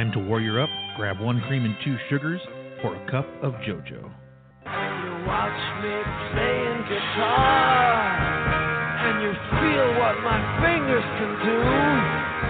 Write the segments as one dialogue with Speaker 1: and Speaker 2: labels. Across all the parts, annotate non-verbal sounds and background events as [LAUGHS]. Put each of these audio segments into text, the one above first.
Speaker 1: And to warrior up, grab one cream and two sugars for a cup of JoJo.
Speaker 2: You watch me playing guitar, and you feel what my fingers can do,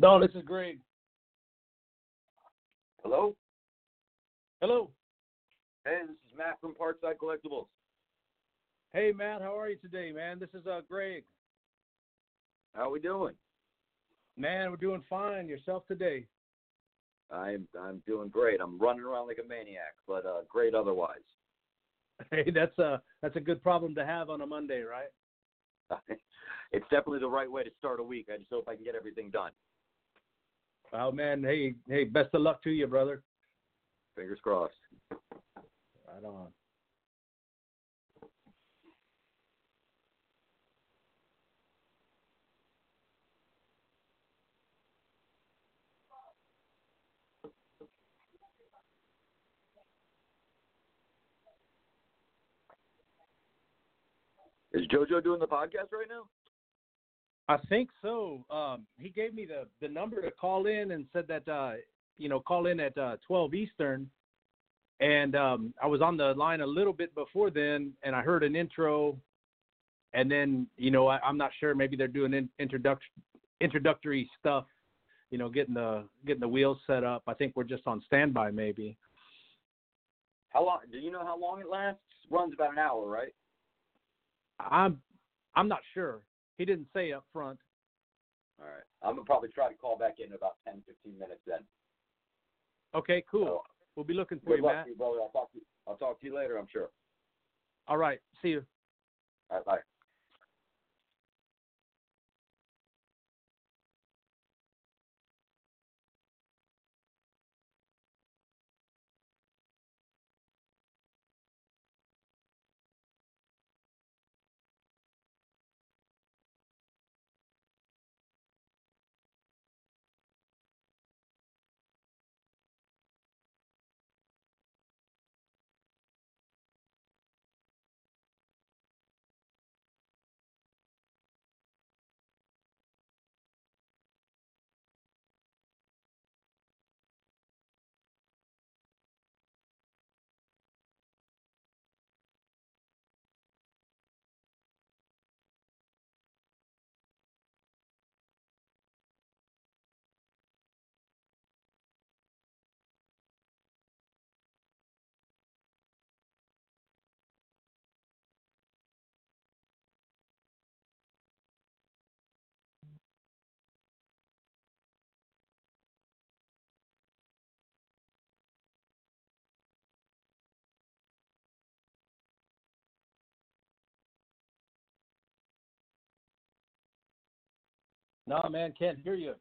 Speaker 3: No, this is Greg.
Speaker 4: Hello?
Speaker 3: Hello.
Speaker 4: Hey, this is Matt from Parkside Collectibles.
Speaker 3: Hey, Matt. How are you today, man? This is uh Greg.
Speaker 4: How are we doing?
Speaker 3: Man, we're doing fine. Yourself today?
Speaker 4: I'm I'm doing great. I'm running around like a maniac, but uh, great otherwise. [LAUGHS]
Speaker 3: Hey, that's a that's a good problem to have on a Monday, right? [LAUGHS]
Speaker 4: it's definitely the right way to start a week. I just hope I can get everything done.
Speaker 3: Oh man, hey hey, best of luck to you, brother.
Speaker 4: Fingers crossed.
Speaker 3: Right on.
Speaker 4: Is JoJo doing the podcast right now?
Speaker 3: I think so. Um, he gave me the the number to call in and said that uh, you know call in at uh, 12 Eastern, and um, I was on the line a little bit before then, and I heard an intro, and then you know I, I'm not sure maybe they're doing in, introduction introductory stuff, you know, getting the getting the wheels set up. I think we're just on standby maybe.
Speaker 4: How long? Do you know how long it lasts? Runs about an hour, right?
Speaker 3: I'm I'm not sure. He didn't say up front.
Speaker 4: All right. I'm gonna probably try to call back in about 10, 15 minutes then.
Speaker 3: Okay, cool.
Speaker 4: So,
Speaker 3: We'll be looking for you,
Speaker 4: luck
Speaker 3: Matt.
Speaker 4: to you, brother. I'll talk to you. I'll talk to you later. I'm sure.
Speaker 3: All right. See you.
Speaker 4: All right. Bye.
Speaker 3: No, man, can't hear you.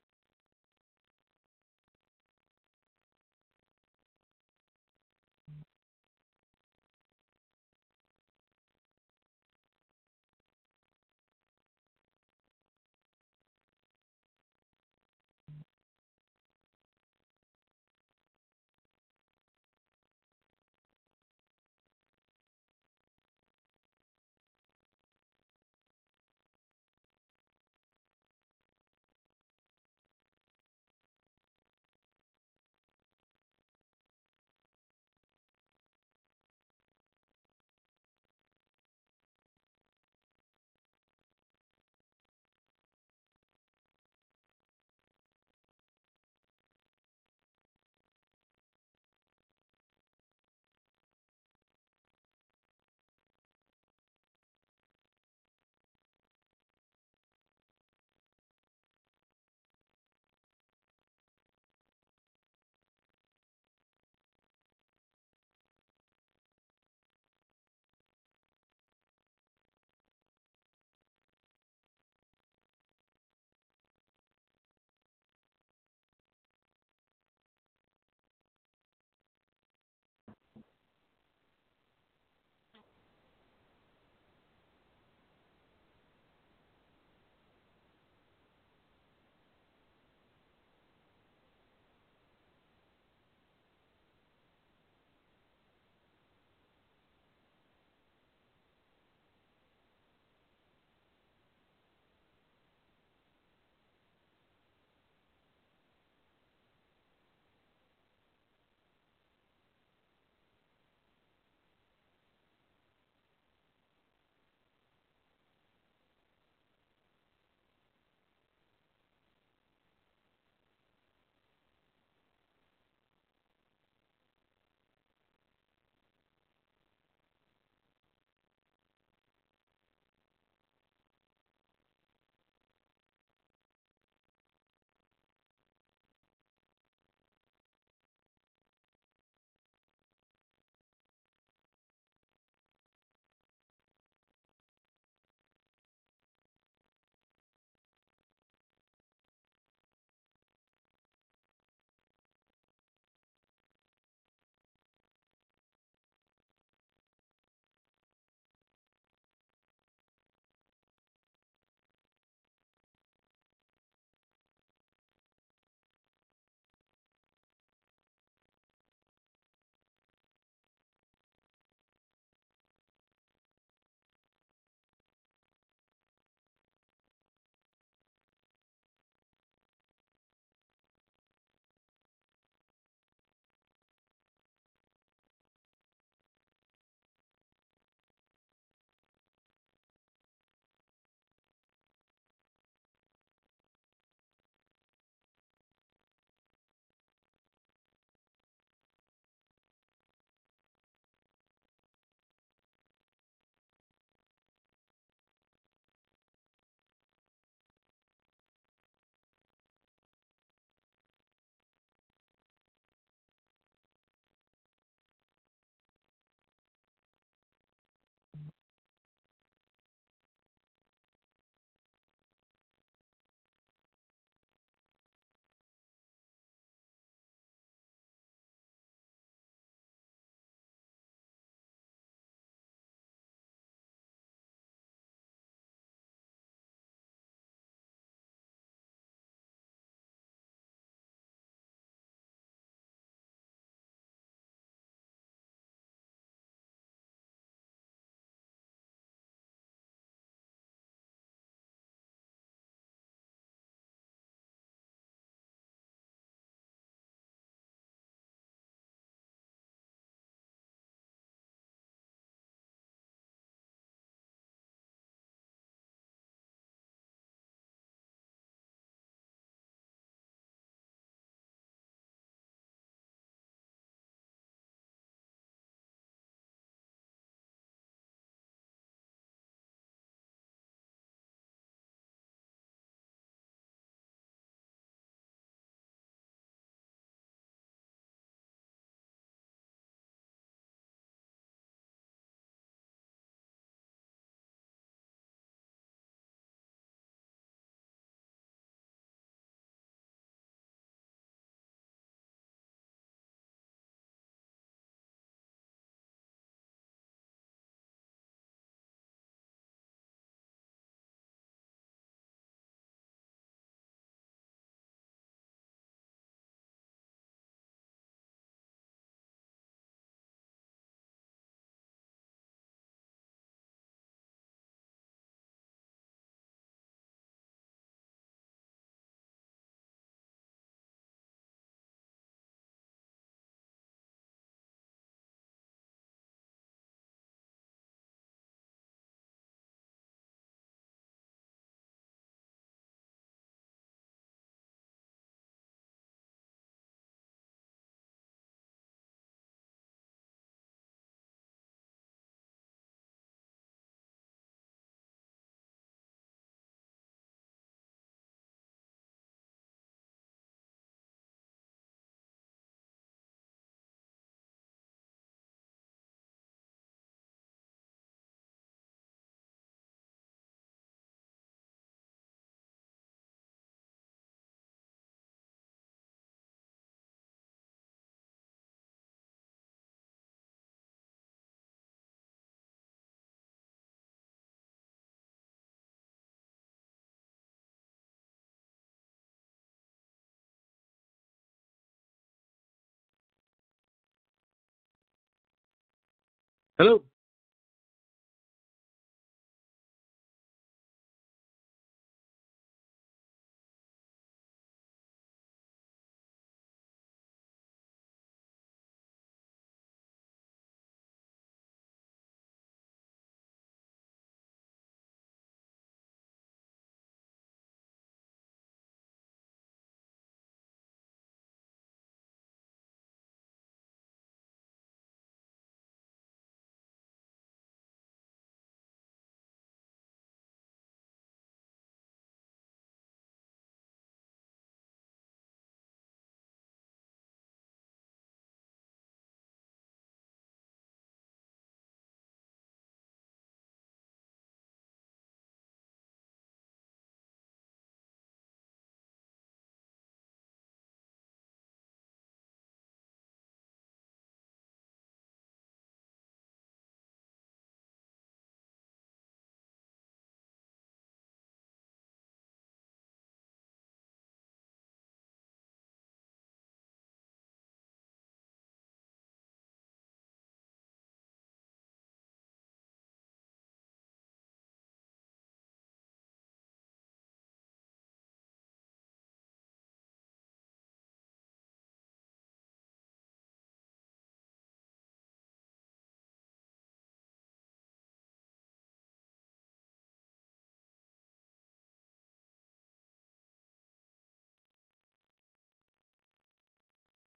Speaker 3: Hello.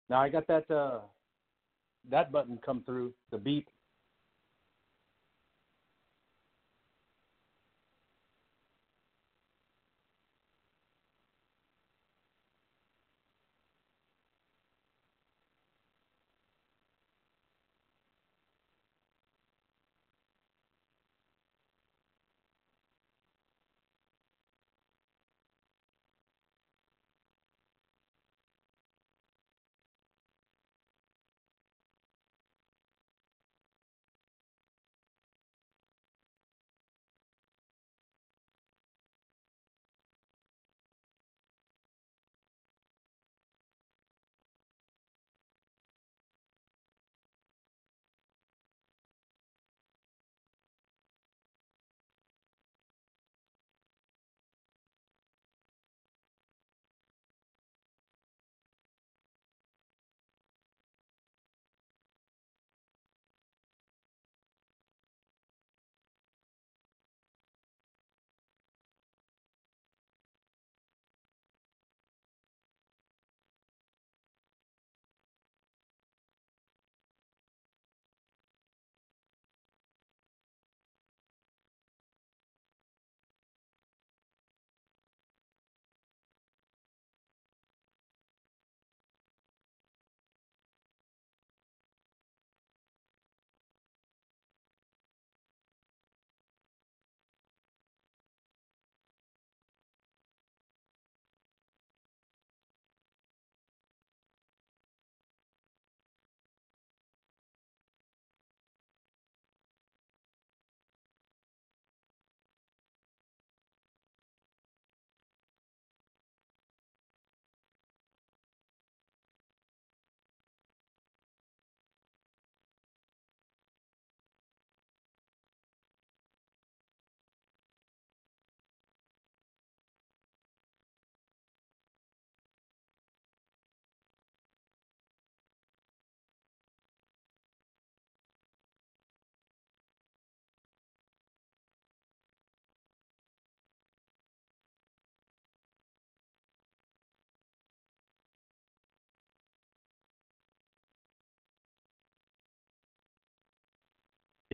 Speaker 3: Now I got that uh that button come through, the beep.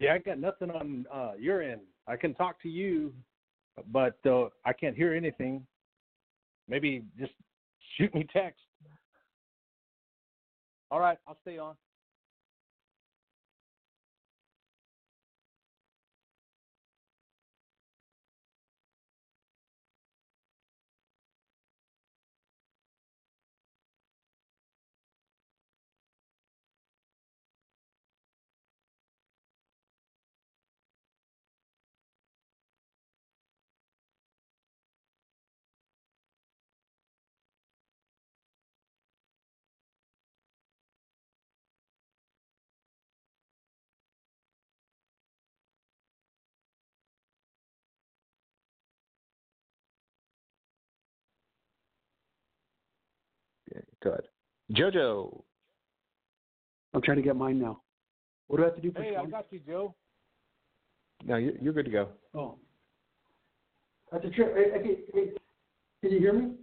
Speaker 3: Yeah, I got nothing on uh, your end. I can talk to you, but uh, I can't hear anything. Maybe just shoot me text. All right, I'll stay on.
Speaker 5: JoJo.
Speaker 6: I'm trying to get mine now. What do I have to do for
Speaker 3: Hey, I got you, Joe.
Speaker 5: No, you- you're good to go.
Speaker 6: Oh. That's a trip. Hey, hey, hey, can you hear me?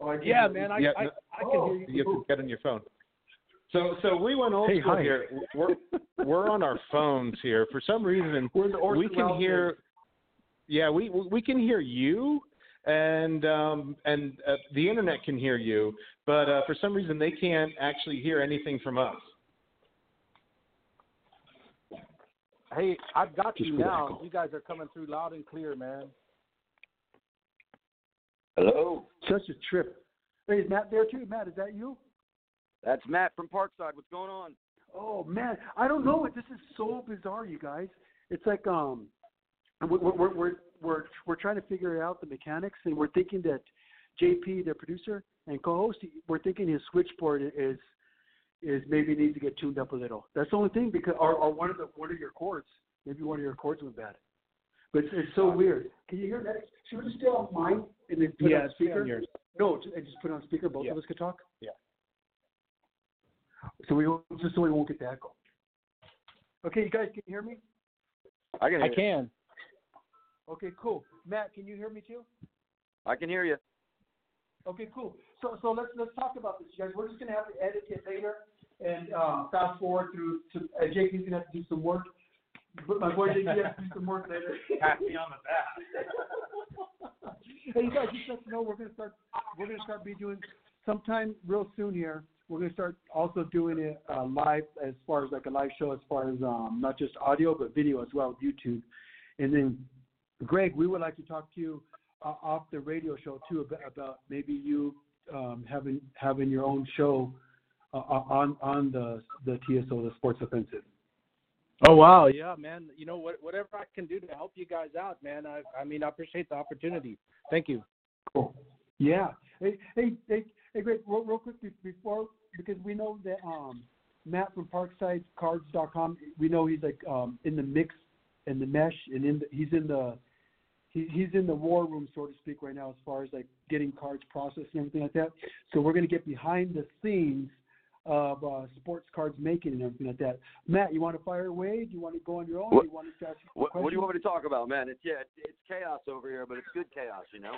Speaker 6: Oh, I
Speaker 3: Yeah,
Speaker 6: hear you.
Speaker 3: man, I
Speaker 5: Yeah,
Speaker 3: I,
Speaker 5: no-
Speaker 3: I can
Speaker 6: Oh.
Speaker 3: hear you.
Speaker 5: You have to get on your phone. So, so we went old
Speaker 6: Hey,
Speaker 5: school
Speaker 6: hi.
Speaker 5: here. We're we're on our phones here. For some reason,
Speaker 6: We're the
Speaker 5: we can
Speaker 6: Welles
Speaker 5: hear. Yeah, we we can hear you, and um, and uh, the internet can hear you, but uh, for some reason they can't actually hear anything from us.
Speaker 3: Hey, I've got
Speaker 6: Just
Speaker 3: you now. You guys are coming through loud and clear, man.
Speaker 4: Hello,
Speaker 6: Such a trip. Hey, is Matt there too? Matt, is that you?
Speaker 4: that's Matt from Parkside. What's going on?
Speaker 6: Oh man, I don't know. This is so bizarre, you guys. It's like um, we're we're we're we're, we're trying to figure out the mechanics, and we're thinking that JP, the producer and co-host, we're thinking his switchboard is is maybe needs to get tuned up a little. That's the only thing because or, or one of the one of your chords, maybe one of your chords went bad. But it's, it's so uh, weird. Can you hear that? Should we just stay on mine and then put it on
Speaker 3: it's me
Speaker 6: speaker?
Speaker 3: yours.
Speaker 6: No, just, and just put it on speaker. Both
Speaker 3: Yeah.
Speaker 6: of us could talk.
Speaker 3: Yeah.
Speaker 6: So we won't- just so we won't get the echo. Okay, you guys can hear me?
Speaker 4: I can
Speaker 3: I
Speaker 4: hear. you.
Speaker 3: can.
Speaker 6: Okay, cool. Matt, can you hear me too?
Speaker 4: I can hear you.
Speaker 6: Okay, cool. So so let's let's talk about this, you guys. We're just gonna have to edit it later and um, fast forward through to uh, JP's gonna have to do some work. But my boy JP has to do some work later. [LAUGHS]
Speaker 3: Pat me on the back.
Speaker 6: hey, you guys, just let you know we're gonna start we're gonna start be doing sometime real soon here. We're gonna start also doing it uh, live as far as like a live show, as far as um, not just audio but video as well, YouTube. And then, Greg, we would like to talk to you uh, off the radio show too about, about maybe you um, having having your own show uh, on on the the TSO, the Sports Offensive.
Speaker 3: Oh wow, yeah, man. You know what? Whatever I can do to help you guys out, man. I I mean, I appreciate the opportunity. Thank you.
Speaker 6: Cool. Yeah. Hey, hey, hey, hey, Greg, real, real quick before because we know that um, Matt from ParksideCards.com. We know he's like um, in the mix and the mesh, and in the, he's in the he, he's in the war room, so to speak, right now as far as like getting cards processed and everything like that. So we're going to get behind the scenes of uh, sports cards making and everything like that. Matt, you want to fire away? Do you want to go on your own?
Speaker 4: What-
Speaker 6: do you want to ask
Speaker 4: What, what do you want me to talk about, man? It's yeah, it's, it's chaos over here, but it's good chaos, you know.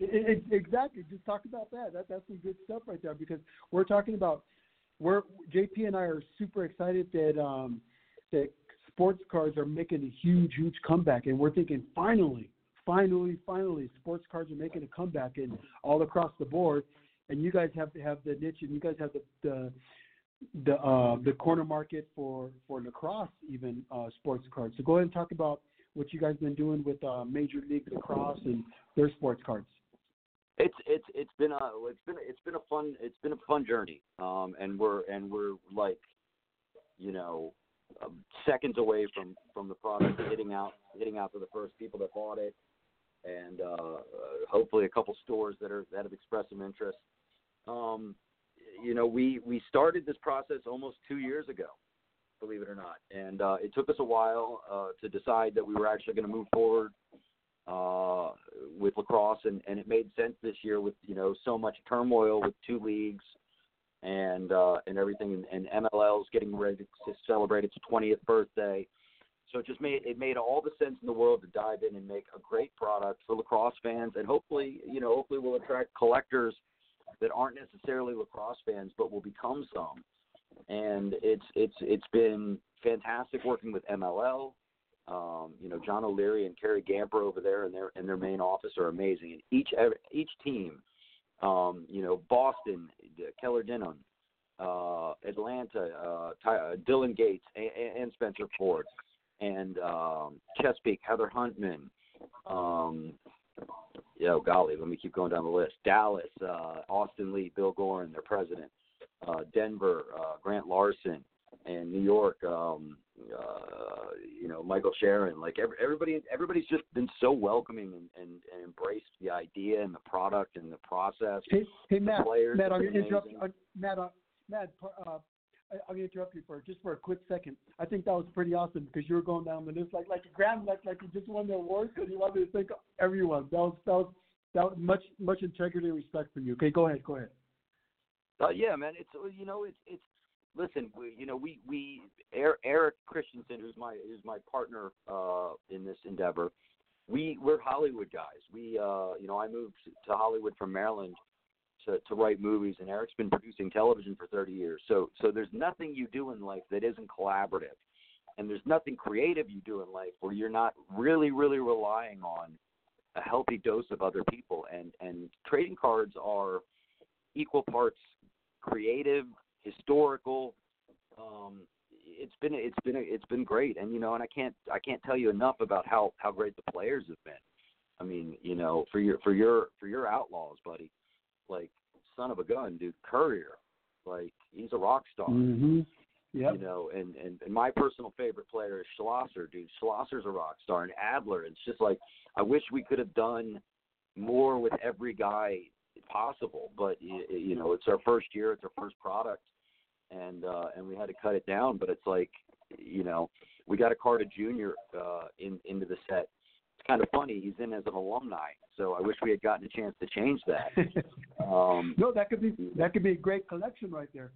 Speaker 6: It, it, exactly. Just talk about that. That that's some good stuff right there because we're talking about we're JP and I are super excited that um, that sports cards are making a huge, huge comeback, and we're thinking finally, finally, finally, sports cards are making a comeback and all across the board. And you guys have to have the niche, and you guys have the the the, uh, the corner market for for lacrosse, even uh, sports cards. So go ahead and talk about what you guys have been doing with uh, Major League Lacrosse and their sports cards.
Speaker 4: It's it's it's been a it's been it's been a fun it's been a fun journey, um, and we're and we're like, you know, um, seconds away from from the product hitting out hitting out to the first people that bought it, and uh, uh, hopefully a couple stores that are that have expressed some interest. Um, you know, we we started this process almost two years ago, believe it or not, and uh, it took us a while uh, to decide that we were actually going to move forward uh, with lacrosse, and, and it made sense this year with you know so much turmoil with two leagues and uh, and everything, and, and MLL's getting ready to celebrate its 20th birthday. So it just made it made all the sense in the world to dive in and make a great product for lacrosse fans, and hopefully you know hopefully we'll attract collectors that aren't necessarily lacrosse fans, but will become some. And it's it's it's been fantastic working with MLL um, you know, John O'Leary and Kerry Gamper over there in their in their main office are amazing. And each each team, um, you know, Boston, uh, Keller Dinham, uh, Atlanta, uh, Ty, uh, Dylan Gates and, and Spencer Ford, and um, Chesapeake, Heather Huntman. Um, yeah, golly, let me keep going down the list. Dallas, uh, Austin Lee, Bill Gorin, their president. Uh, Denver, uh, Grant Larson, and New York, um, uh, you know, Michael Sharon. Like every, everybody, everybody's just been so welcoming and, and, and embraced the idea and the product and the process.
Speaker 6: Hey, hey, Matt.
Speaker 4: players
Speaker 6: Matt, I'm gonna interrupt. Uh, Matt, uh, Matt, uh, I'm gonna interrupt you for just for a quick second. I think that was pretty awesome because you were going down the list like like a grand, like like you just won the award because you wanted to thank everyone. That was that was that was much much integrity and respect from you. Okay, go ahead, go ahead.
Speaker 4: Uh, yeah, man. It's you know it's it's listen. We, you know we we Er- Eric Christensen, who's my who's my partner uh, in this endeavor. We we're Hollywood guys. We uh, you know I moved to Hollywood from Maryland to to write movies, and Eric's been producing television for 30 years. So so there's nothing you do in life that isn't collaborative, and there's nothing creative you do in life where you're not really really relying on a healthy dose of other people. And and trading cards are equal parts creative, historical. Um, it's been it's been it's been great, and you know, and I can't I can't tell you enough about how how great the players have been. I mean, you know, for your for your for your outlaws, buddy, like son of a gun, dude, Courier, like he's a rock star.
Speaker 6: Mm-hmm. Yep.
Speaker 4: You know, and, and and my personal favorite player is Schlosser, dude. Schlosser's a rock star, and Adler. It's just like I wish we could have done more with every guy possible, but you, you know, it's our first year, it's our first product, and uh, and we had to cut it down. But it's like, you know, we got a Carter Junior uh, in into the set. It's kind of funny. He's in as an alumni, so I wish we had gotten a chance to change that. [LAUGHS] um,
Speaker 6: no, that could be that could be a great collection right there.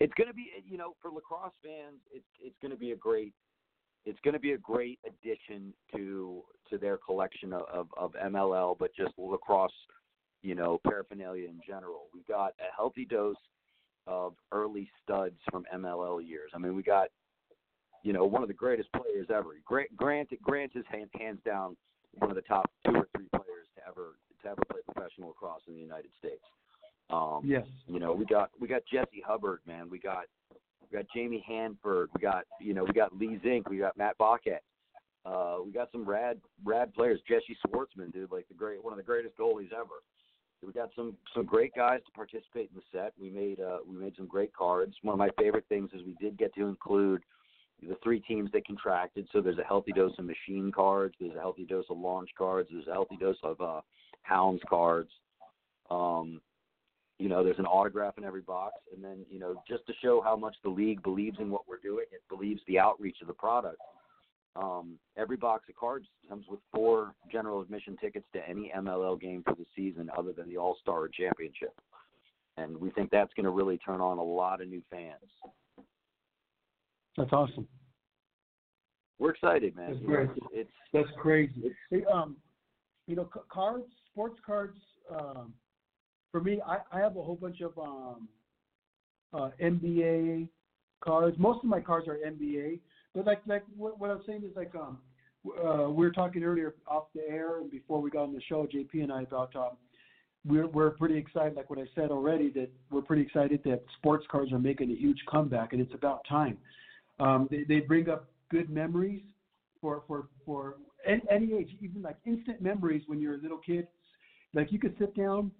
Speaker 4: it's going to be, you know, for lacrosse fans, it's it's going to be a great it's going to be a great addition to to their collection of, of, of MLL, but just lacrosse, you know, paraphernalia in general. We got a healthy dose of early studs from MLL years. I mean, we got, you know, one of the greatest players ever. Grant Grant, Grant is hands, hands down one of the top two or three players to ever to ever play professional lacrosse in the United States. Um,
Speaker 6: Yes.
Speaker 4: you know, we got we got Jesse Hubbard, man. We got we got Jamie Hanford. We got you know we got Lee Zink. We got Matt Bochet. Uh, we got some rad rad players. Jesse Schwartzman, dude, like the great one of the greatest goalies ever. We got some some great guys to participate in the set. We made uh, we made some great cards. One of my favorite things is we did get to include the three teams that contracted. So there's a healthy dose of machine cards. There's a healthy dose of launch cards. There's a healthy dose of uh, hounds cards. Um, you know, there's an autograph in every box, and then you know, just to show how much the league believes in what we're doing, it believes the outreach of the product. Um, every box of cards comes with four general admission tickets to any MLL game for the season, other than the All Star Championship, and we think that's going to really turn on a lot of new fans.
Speaker 6: That's awesome.
Speaker 4: We're excited, man.
Speaker 6: That's
Speaker 4: You know, it's, it's
Speaker 6: That's crazy. Hey, um, you know, cards, sports cards. Um, for me, I, I have a whole bunch of um, uh, NBA cards. Most of my cards are NBA, but like like what, what I'm saying is like um, uh, we were talking earlier off the air and before we got on the show, JP and I about um, we're we're pretty excited. Like what I said already, that we're pretty excited that sports cards are making a huge comeback, and it's about time. Um, they they bring up good memories for for for any, any age, even like instant memories when you're a little kid. Like you could sit down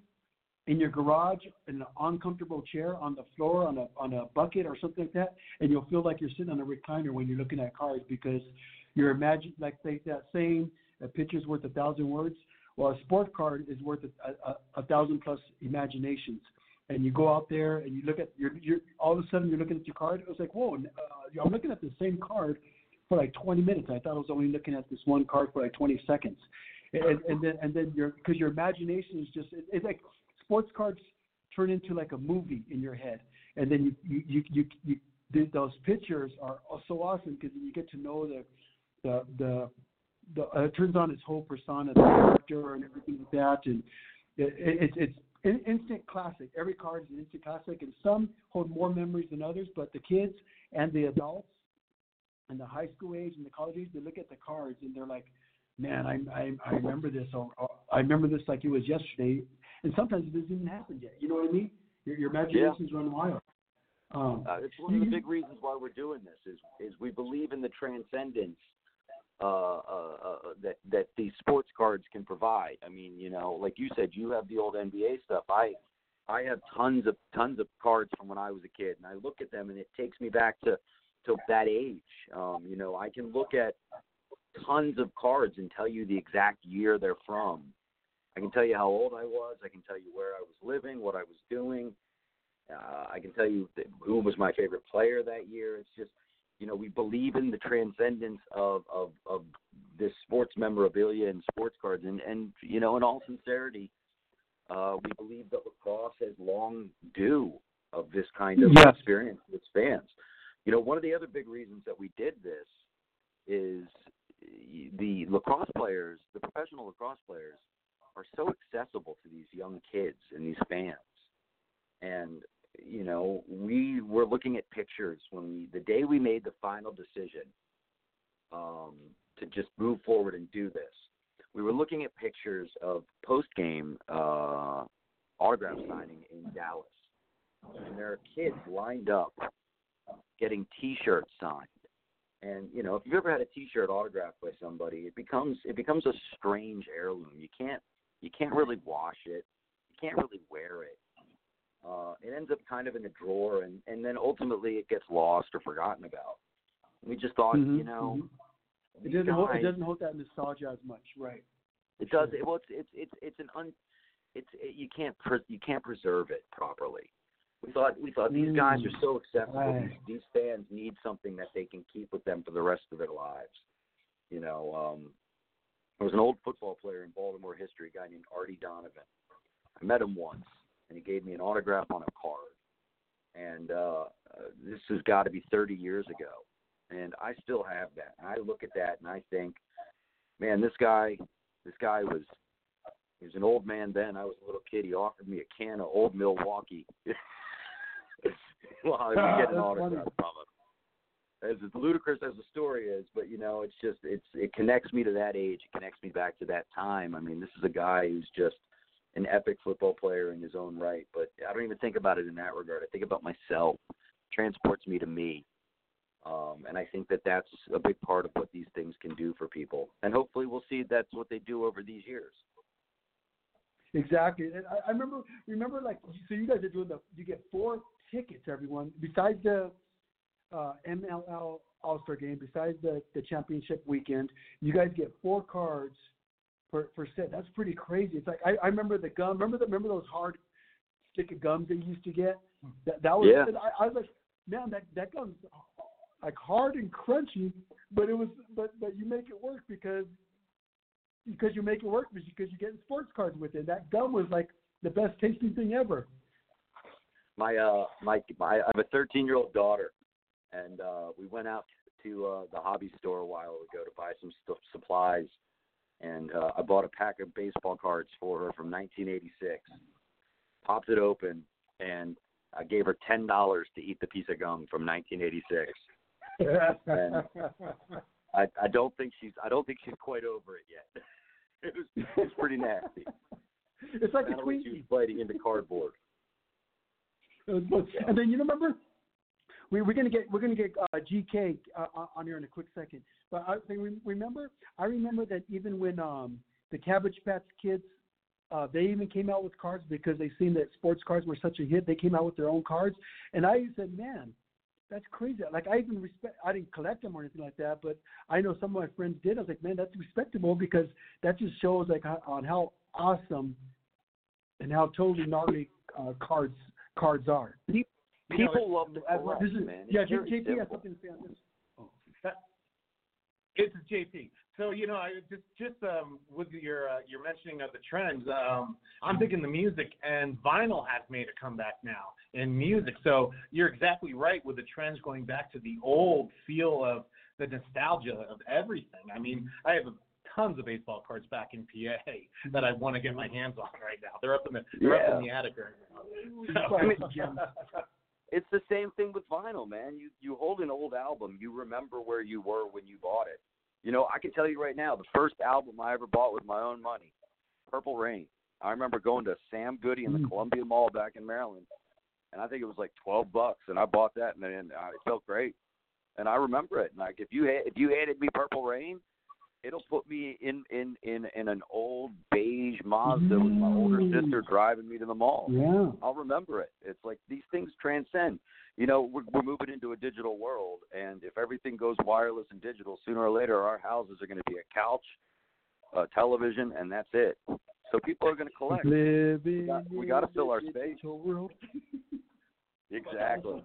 Speaker 6: in your garage in an uncomfortable chair on the floor on a on a bucket or something like that, and you'll feel like you're sitting on a recliner when you're looking at cars because you're imagine like they, that saying, a picture's worth a thousand words. Well, a sport card is worth a, a, a thousand plus imaginations. And you go out there and you look at you're, you're all of a sudden you're looking at your card. It was like, whoa, uh, I'm looking at the same card for like 20 minutes. I thought I was only looking at this one card for like 20 seconds, and, and then and then your because your imagination is just it, it's like sports cards turn into like a movie in your head, and then you you you you, you th- those pictures are so awesome because you get to know the the the the uh, it turns on its whole persona, the character, and everything like that, and it, it, it's it's in, instant classic. Every card is an instant classic, and some hold more memories than others. But the kids and the adults and the high school age and the college age, they look at the cards and they're like, "Man, I I, I remember this, or, or I remember this like it was yesterday." And sometimes it doesn't even happen yet. You know what I mean? Your, your imaginations run wild. Um,
Speaker 4: Uh, it's one of the big reasons why we're doing this is is we believe in the transcendence uh, uh, uh, that that these sports cards can provide. I mean, you know, like you said, you have the old NBA stuff. I I have tons of tons of cards from when I was a kid, and I look at them, and it takes me back to to that age. Um, you know, I can look at tons of cards and tell you the exact year they're from. I can tell you how old I was. I can tell you where I was living, what I was doing. Uh, I can tell you that, who was my favorite player that year. It's just, you know, we believe in the transcendence of of of this sports memorabilia and sports cards, and and you know, in all sincerity, uh, we believe that lacrosse has long due of this kind of
Speaker 6: Yes.
Speaker 4: experience with fans. You know, one of the other big reasons that we did this is the lacrosse players, the professional lacrosse players, are so accessible to these young kids and these fans. And you know, we were looking at pictures when we the day we made the final decision um, to just move forward and do this. We were looking at pictures of post game uh, autograph signing in Dallas, and there are kids lined up getting T-shirts signed. And you know, if you've ever had a T-shirt autographed by somebody, it becomes it becomes a strange heirloom. You can't you can't really wash it. You can't really wear it. Uh, it ends up kind of in a drawer, and and then ultimately it gets lost or forgotten about. We just thought,
Speaker 6: Mhm,
Speaker 4: you know,
Speaker 6: mhm. It doesn't hold, it doesn't hold that nostalgia as much, right?
Speaker 4: It does. It, well, it's it's it's it's an un. It's it, you can't pres you can't preserve it properly. We thought we thought these guys are so accessible.
Speaker 6: Right.
Speaker 4: These, these fans need something that they can keep with them for the rest of their lives. You know, um, there was an old football player in Baltimore history, a guy named Artie Donovan. I met him once, and he gave me an autograph on a card. And uh, uh, this has got to be 30 years ago, and I still have that. And I look at that and I think, man, this guy, this guy was he was an old man then. I was a little kid. He offered me a can of Old Milwaukee. [LAUGHS] well, I [LAUGHS] would get an autograph from him. As ludicrous as the story is, but you know, it's just it's it connects me to that age. It connects me back to that time. I mean, this is a guy who's just an epic football player in his own right. But I don't even think about it in that regard. I think about myself. transports me to me. Um, and I think that that's a big part of what these things can do for people. And hopefully, we'll see that's what they do over these years.
Speaker 6: Exactly. And I, I remember remember like so you guys are doing the you get four tickets everyone besides the uh MLL All Star game, besides the, the championship weekend, you guys get four cards per per set. That's pretty crazy. It's like I, I remember the gum remember the remember those hard stick of gums they used to get? That that was
Speaker 4: Yeah.
Speaker 6: I, I was like, man, that that gum's like hard and crunchy, but it was but but you make it work because because you make it work because you get sports cards with it. That gum was like the best tasting thing ever.
Speaker 4: my uh my my I have a 13 year old daughter, and uh we went out to uh the hobby store a while ago to buy some stuff supplies, and uh I bought a pack of baseball cards for her from 1986. Popped it open, and I gave her ten dollars to eat the piece of gum from 1986. I I don't think she's I don't think she's quite over it yet. [LAUGHS] it was it's pretty nasty.
Speaker 6: it's like a
Speaker 4: don't she was biting into cardboard.
Speaker 6: It was fun. And then you remember we, we're gonna get we're gonna get uh, GK uh, on here in a quick second. But I remember I remember that even when um the Cabbage Patch Kids uh, they even came out with cards because they seen that sports cards were such a hit. They came out with their own cards, and I said, "Man, that's crazy." Like I even respect. I didn't collect them or anything like that, but I know some of my friends did. I was like, "Man, that's respectable because that just shows like on how awesome and how totally gnarly uh, cards cards are."
Speaker 4: People
Speaker 5: You know,
Speaker 4: love to
Speaker 6: As well- this is,
Speaker 4: man. It's
Speaker 6: yeah,
Speaker 4: very
Speaker 6: JP has something to say on this.
Speaker 5: It's JP. So you know, I just just um, with your uh, your mentioning of the trends, um, I'm thinking the music and vinyl has made a comeback now in music. So you're exactly right with the trends going back to the old feel of the nostalgia of everything. I mean, I have tons of baseball cards back in PA that I want to get my hands on right now. They're up in the they're up in the attic right now.
Speaker 6: I [LAUGHS] mean-
Speaker 4: It's the same thing with vinyl, man. You you hold an old album, you remember where you were when you bought it. You know, I can tell you right now, the first album I ever bought with my own money, Purple Rain. I remember going to Sam Goody in the
Speaker 6: Mm.
Speaker 4: Columbia Mall back in Maryland, and I think it was like twelve bucks, and I bought that, and, and it felt great. And I remember it. And like if you ha- if you handed me Purple Rain, it'll put me in in in in an old beige Mazda with my older
Speaker 6: Mm.
Speaker 4: sister driving me to the mall.
Speaker 6: Yeah.
Speaker 4: I'll remember it. It's like these things transcend. You know, we're, we're moving into a digital world, and if everything goes wireless and digital, sooner or later, our houses are going to be a couch, a television, and that's it. So people are going to collect.
Speaker 6: Living
Speaker 4: got- we gotta fill our space.
Speaker 6: World. [LAUGHS]
Speaker 4: Exactly.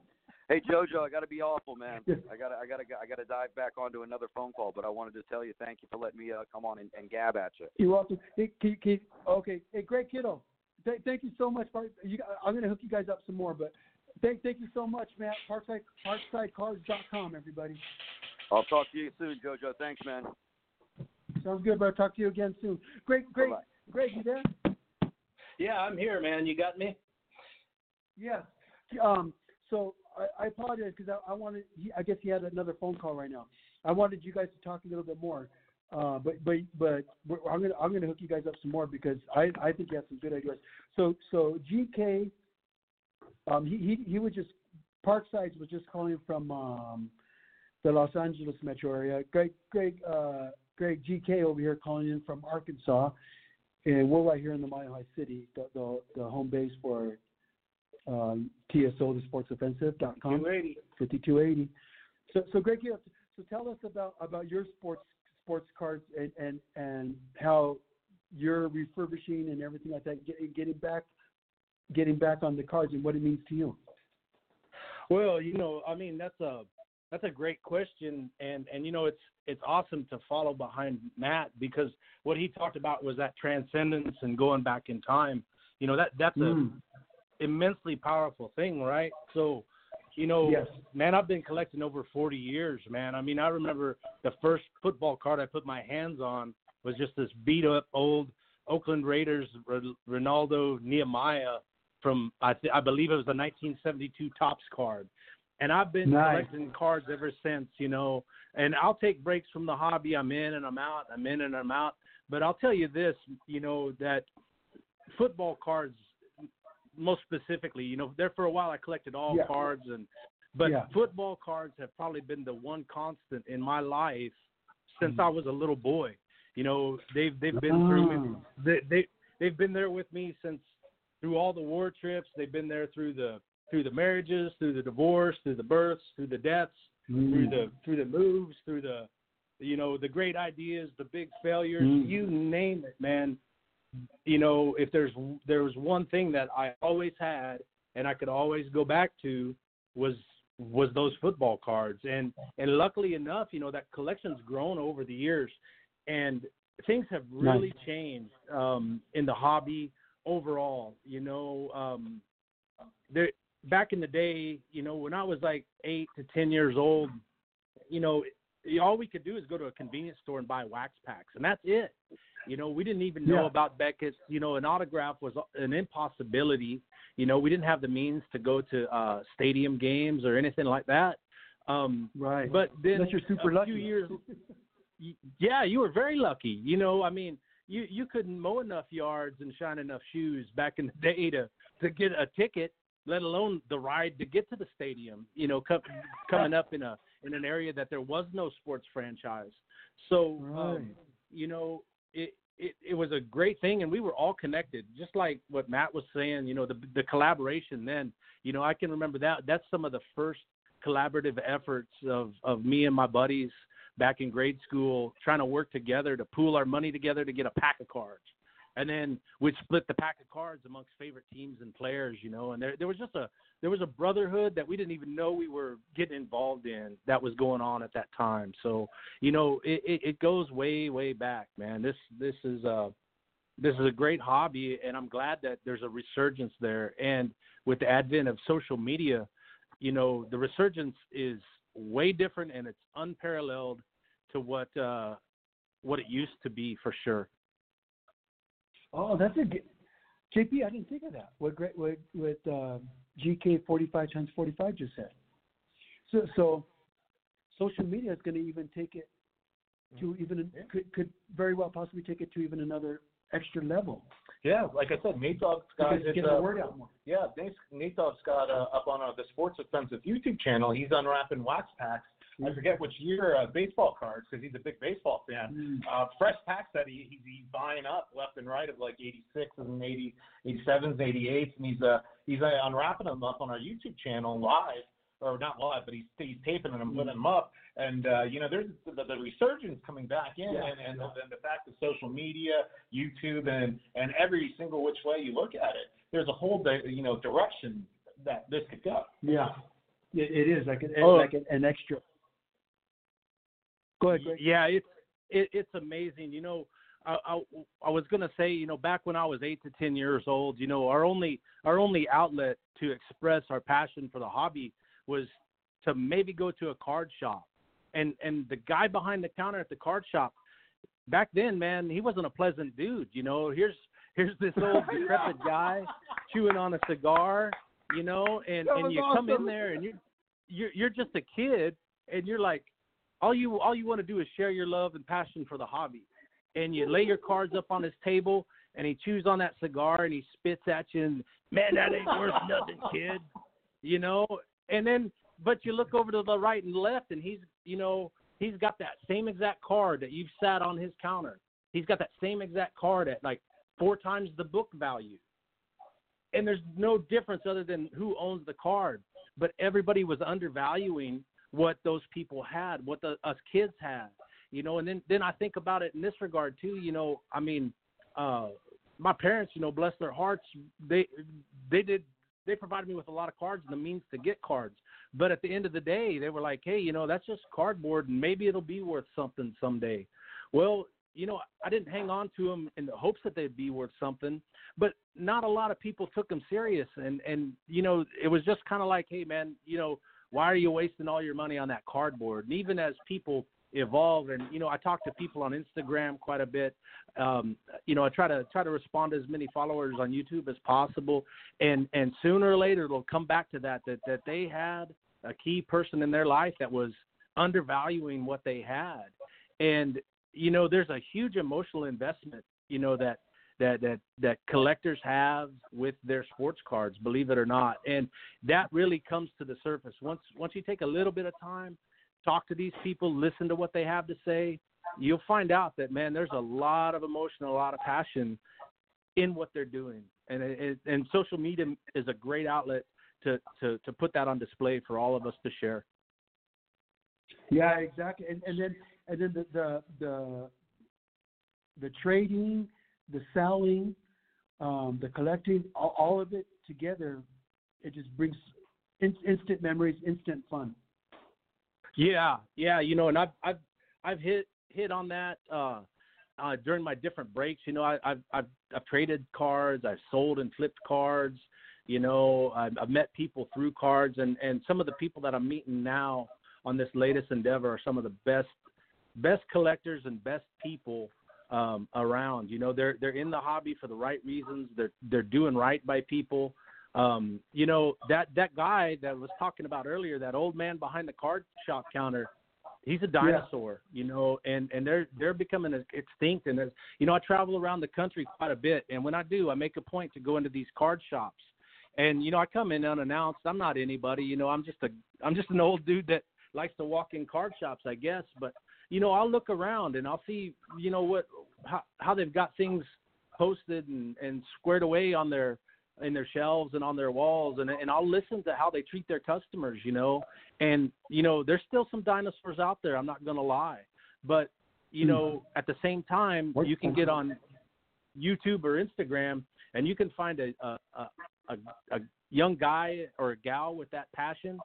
Speaker 4: Hey Jojo, I got to be awful, man. I got to I got to I got to dive back onto another phone call, but I wanted to tell you thank you for letting me uh, come on and, and gab at you.
Speaker 6: You're welcome. Hey, Keith, Keith, okay. Hey, Greg Kittle, th- thank you so much. Bart. You, I'm going to hook you guys up some more, but thank thank you so much, Matt. Parkside ParksideCards.com, everybody.
Speaker 4: I'll talk to you soon, JoJo. Thanks, man.
Speaker 6: Sounds good, bro. Talk to you again soon. Great, great,
Speaker 4: Bye-bye.
Speaker 6: Greg, you there?
Speaker 3: Yeah, I'm here, man. You got me?
Speaker 6: Yes. Um, so I, I apologize because I, I wanted. He, I guess he had another phone call right now. I wanted you guys to talk a little bit more, uh, but but but I'm gonna I'm gonna hook you guys up some more because I I think you have some good ideas. So so GK, um, he he he was just Parkside was just calling from um, the Los Angeles metro area. Greg Greg uh, Greg GK over here calling in from Arkansas, and we're right here in the Mile High City, the the, the home base for um, TSO, the Sports Offensive.com,
Speaker 3: 280.
Speaker 6: 5280. So, so Greg, so tell us about, about your sports sports cards and, and, and how you're refurbishing and everything like that, get, getting back getting back on the cards and what it means to you.
Speaker 3: Well, you know, I mean, that's a that's a great question, and and you know, it's it's awesome to follow behind Matt because what he talked about was that transcendence and going back in time. You know, that that's
Speaker 6: Mm.
Speaker 3: A immensely powerful thing, right? So, you know,
Speaker 6: Yes.
Speaker 3: man, I've been collecting over 40 years, man. I mean, I remember the first football card I put my hands on was just this beat up old Oakland Raiders R- Ronaldo Nehemiah from I, th- I believe it was the 1972 Topps card. And I've been
Speaker 6: Nice.
Speaker 3: collecting cards ever since, you know. And I'll take breaks from the hobby. I'm in and I'm out. I'm in and I'm out. But I'll tell you this, you know, that football cards most specifically, you know, there for a while I collected all
Speaker 6: Yeah.
Speaker 3: cards and but
Speaker 6: Yeah.
Speaker 3: football cards have probably been the one constant in my life since
Speaker 6: Mm.
Speaker 3: I was a little boy. You know, they've they've been through
Speaker 6: Ah.
Speaker 3: they they they've been there with me since through all the war trips. They've been there through the through the marriages, through the divorce, through the births, through the deaths, through
Speaker 6: Mm.
Speaker 3: the through the moves, through the you know the great ideas, the big failures,
Speaker 6: Mm.
Speaker 3: you name it, man. You know, if there's there was one thing that I always had and I could always go back to was was those football cards. And and luckily enough, you know that collection's grown over the years and things have really changed um in the hobby overall, you know, um there back in the day, you know, when I was like 8 to 10 years old, you know, all we could do is go to a convenience store and buy wax packs, and that's it. You know, we didn't even know
Speaker 6: Yeah.
Speaker 3: about Beckett's. You know, an autograph was an impossibility. You know, we didn't have the means to go to uh, stadium games or anything like that. Um,
Speaker 6: Right.
Speaker 3: but then
Speaker 6: Unless you're super
Speaker 3: a
Speaker 6: lucky.
Speaker 3: few years, [LAUGHS] yeah, you were very lucky. You know, I mean, you you couldn't mow enough yards and shine enough shoes back in the [LAUGHS] day to to get a ticket, let alone the ride to get to the stadium. You know, com- coming up in a in an area that there was no sports franchise. So,
Speaker 6: Right.
Speaker 3: um, you know, it, it it was a great thing, and we were all connected, just like what Matt was saying. You know, the the collaboration. Then, you know, I can remember that. That's some of the first collaborative efforts of of me and my buddies back in grade school, trying to work together to pool our money together to get a pack of cards, and then we'd split the pack of cards amongst favorite teams and players. You know, and there there was just a there was a brotherhood that we didn't even know we were getting involved in that was going on at that time. So, you know, it, it, it goes way, way back, man. This this is a this is a great hobby, and I'm glad that there's a resurgence there. And with the advent of social media, you know, the resurgence is way different and it's unparalleled to what uh, what it used to be for sure.
Speaker 6: Oh, that's a good. JP, I didn't think of that. What great what what uh, GK forty five times forty five just said. So so social media is going to even take it to even could could very well possibly take it to even another extra level
Speaker 5: Yeah, like I said, Nate Dogg's got his,
Speaker 6: get the
Speaker 5: uh,
Speaker 6: word out more.
Speaker 5: Yeah, Nate, Nate Dogg's got uh, up on uh, the Sports Offensive YouTube channel. He's unwrapping wax packs. I forget which year uh, baseball cards because he's a big baseball fan.
Speaker 6: Mm.
Speaker 5: Uh, fresh packs that he, he's, he's buying up left and right of like 86 and 80, 87s, 88s, and he's uh he's uh, unwrapping them up on our YouTube channel live or not live, but he's he's taping them and putting them up. And uh, you know, there's the, the resurgence coming back in,
Speaker 6: Yeah.
Speaker 5: and, and, the, and the fact that social media, YouTube, and and every single which way you look at it, there's a whole di- you know direction that this could go.
Speaker 6: Yeah, it, it is like an
Speaker 3: Oh.
Speaker 6: like an, an extra. Go ahead, Greg.
Speaker 3: Yeah, it's it, it's amazing. You know, I, I I was gonna say, you know, back when I was eight to ten years old, you know, our only our only outlet to express our passion for the hobby was to maybe go to a card shop, and and the guy behind the counter at the card shop, back then, man, he wasn't a pleasant dude. You know, here's here's this [LAUGHS] old decrepit guy chewing on a cigar, you know, and and you come in there and you you're you're just a kid and you're like all you all you want to do is share your love and passion for the hobby. And you lay your cards up on his table and he chews on that cigar and he spits at you and man that ain't worth nothing kid. You know? And then but you look over to the right and left and he's you know he's got that same exact card that you've sat on his counter. He's got that same exact card at like four times the book value. And there's no difference other than who owns the card but everybody was undervaluing what those people had what the us kids had you know and then then i think about it in this regard too you know i mean uh my parents you know bless their hearts they they did they provided me with a lot of cards and the means to get cards. But at the end of the day they were like hey you know that's just cardboard and maybe it'll be worth something someday. Well you know i didn't hang on to them in the hopes that they'd be worth something but not a lot of people took them serious. And and you know it was just kind of like hey man you know why are you wasting all your money on that cardboard? And even as people evolve and you know i talk to people on instagram quite a bit um you know i try to try to respond to as many followers on youtube as possible. And and sooner or later it'll come back to that that that they had a key person in their life that was undervaluing what they had. And you know there's a huge emotional investment you know that that that that collectors have with their sports cards believe it or not. And that really comes to the surface. Once once you take a little bit of time talk to these people listen to what they have to say you'll find out that man there's a lot of emotion a lot of passion in what they're doing. And it, and social media is a great outlet to to to put that on display for all of us to share.
Speaker 6: Yeah, exactly. And, and then and then the the the, the trading, the selling, um, the collecting, all, all of it together, it just brings in, instant memories, instant fun.
Speaker 3: Yeah, yeah, you know, and I've I've I've hit hit on that uh, uh, during my different breaks. You know, I, I've I've I've traded cards, I've sold and flipped cards. You know, I've, I've met people through cards, and and some of the people that I'm meeting now on this latest endeavor are some of the best best collectors and best people um, around. You know, they're they're in the hobby for the right reasons. They're they're doing right by people. Um, you know that that guy that was talking about earlier, that old man behind the card shop counter, he's a dinosaur. You know, and and they're they're becoming extinct. And you know, I travel around the country quite a bit, and when I do, I make a point to go into these card shops. And you know, I come in unannounced. I'm not anybody. You know, I'm just a I'm just an old dude that likes to walk in card shops, I guess. But you know, I'll look around and I'll see, you know, what how how they've got things posted and and squared away on their in their shelves and on their walls and and I'll listen to how they treat their customers, you know. And you know, there's still some dinosaurs out there, I'm not going to lie. But you hmm. know, at the same time, you can get on YouTube or Instagram and you can find a a a, a, a young guy or a gal with that passion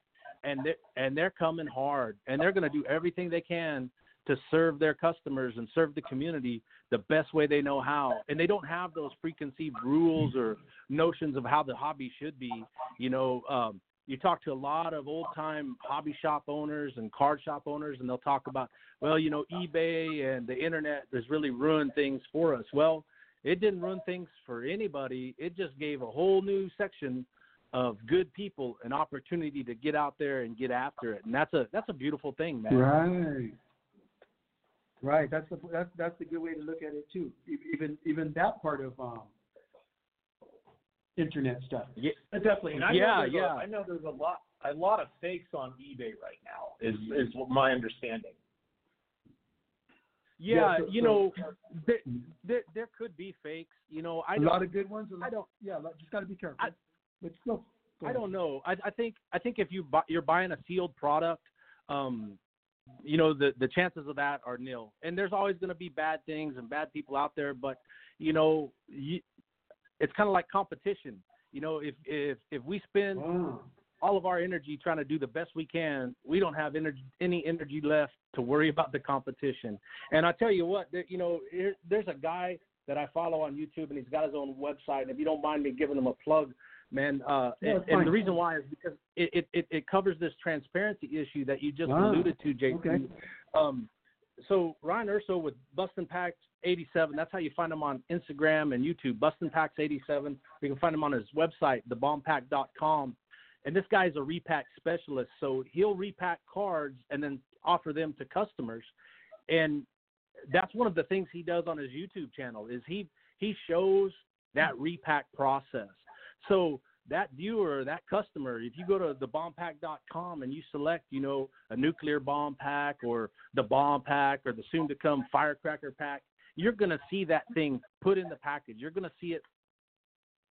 Speaker 3: and they and they're coming hard and they're going to do everything they can to serve their customers and serve the community the best way they know how. And they don't have those preconceived rules or notions of how the hobby should be. You know um you talk to a lot of old time hobby shop owners and card shop owners and they'll talk about well you know ebay and the internet has really ruined things for us. Well it didn't ruin things for anybody. It just gave a whole new section of good people an opportunity to get out there and get after it. And that's a that's a beautiful thing man.
Speaker 6: Right. Right. That's the that's that's the good way to look at it too. Even even that part of um internet stuff.
Speaker 3: yeah,
Speaker 5: Definitely. And I
Speaker 3: Yeah,
Speaker 5: know there's
Speaker 3: yeah.
Speaker 5: A, I know there's a lot a lot of fakes on eBay right now. Is is my understanding.
Speaker 3: yeah,
Speaker 6: so-
Speaker 3: you
Speaker 6: so-
Speaker 3: know there, there there could be fakes you know i
Speaker 6: a lot of good ones. lot-
Speaker 3: I don't-
Speaker 6: Yeah, just got to be careful.
Speaker 3: I-
Speaker 6: but still. go
Speaker 3: I don't know. I, I think I think if you buy, you're buying a sealed product, um, you know the the chances of that are nil. And there's always going to be bad things and bad people out there, but you know, you, it's kind of like competition. You know, if if if we spend
Speaker 6: Wow.
Speaker 3: all of our energy trying to do the best we can, we don't have energy, any energy left to worry about the competition. And I tell you what, there, you know, here, there's a guy that I follow on YouTube, and he's got his own website. And if you don't mind me giving him a plug, man, uh,
Speaker 6: Yeah,
Speaker 3: and, and the reason why is because it, it, it, it covers this transparency issue that you just
Speaker 6: Ah,
Speaker 3: alluded to, JP.
Speaker 6: okay.
Speaker 3: Um, so Ryan Urso with Bustin' Packs 87. That's how you find him on Instagram and YouTube. Bustin' Packs 87. You can find him on his website, thebombpack.com. And this guy's a repack specialist, so he'll repack cards and then offer them to customers. And that's one of the things he does on his YouTube channel is he he shows that repack process. So that viewer, that customer, if you go to thebombpack.com and you select, you know, a nuclear bomb pack or the bomb pack or the soon to come firecracker pack, you're going to see that thing put in the package. You're going to see it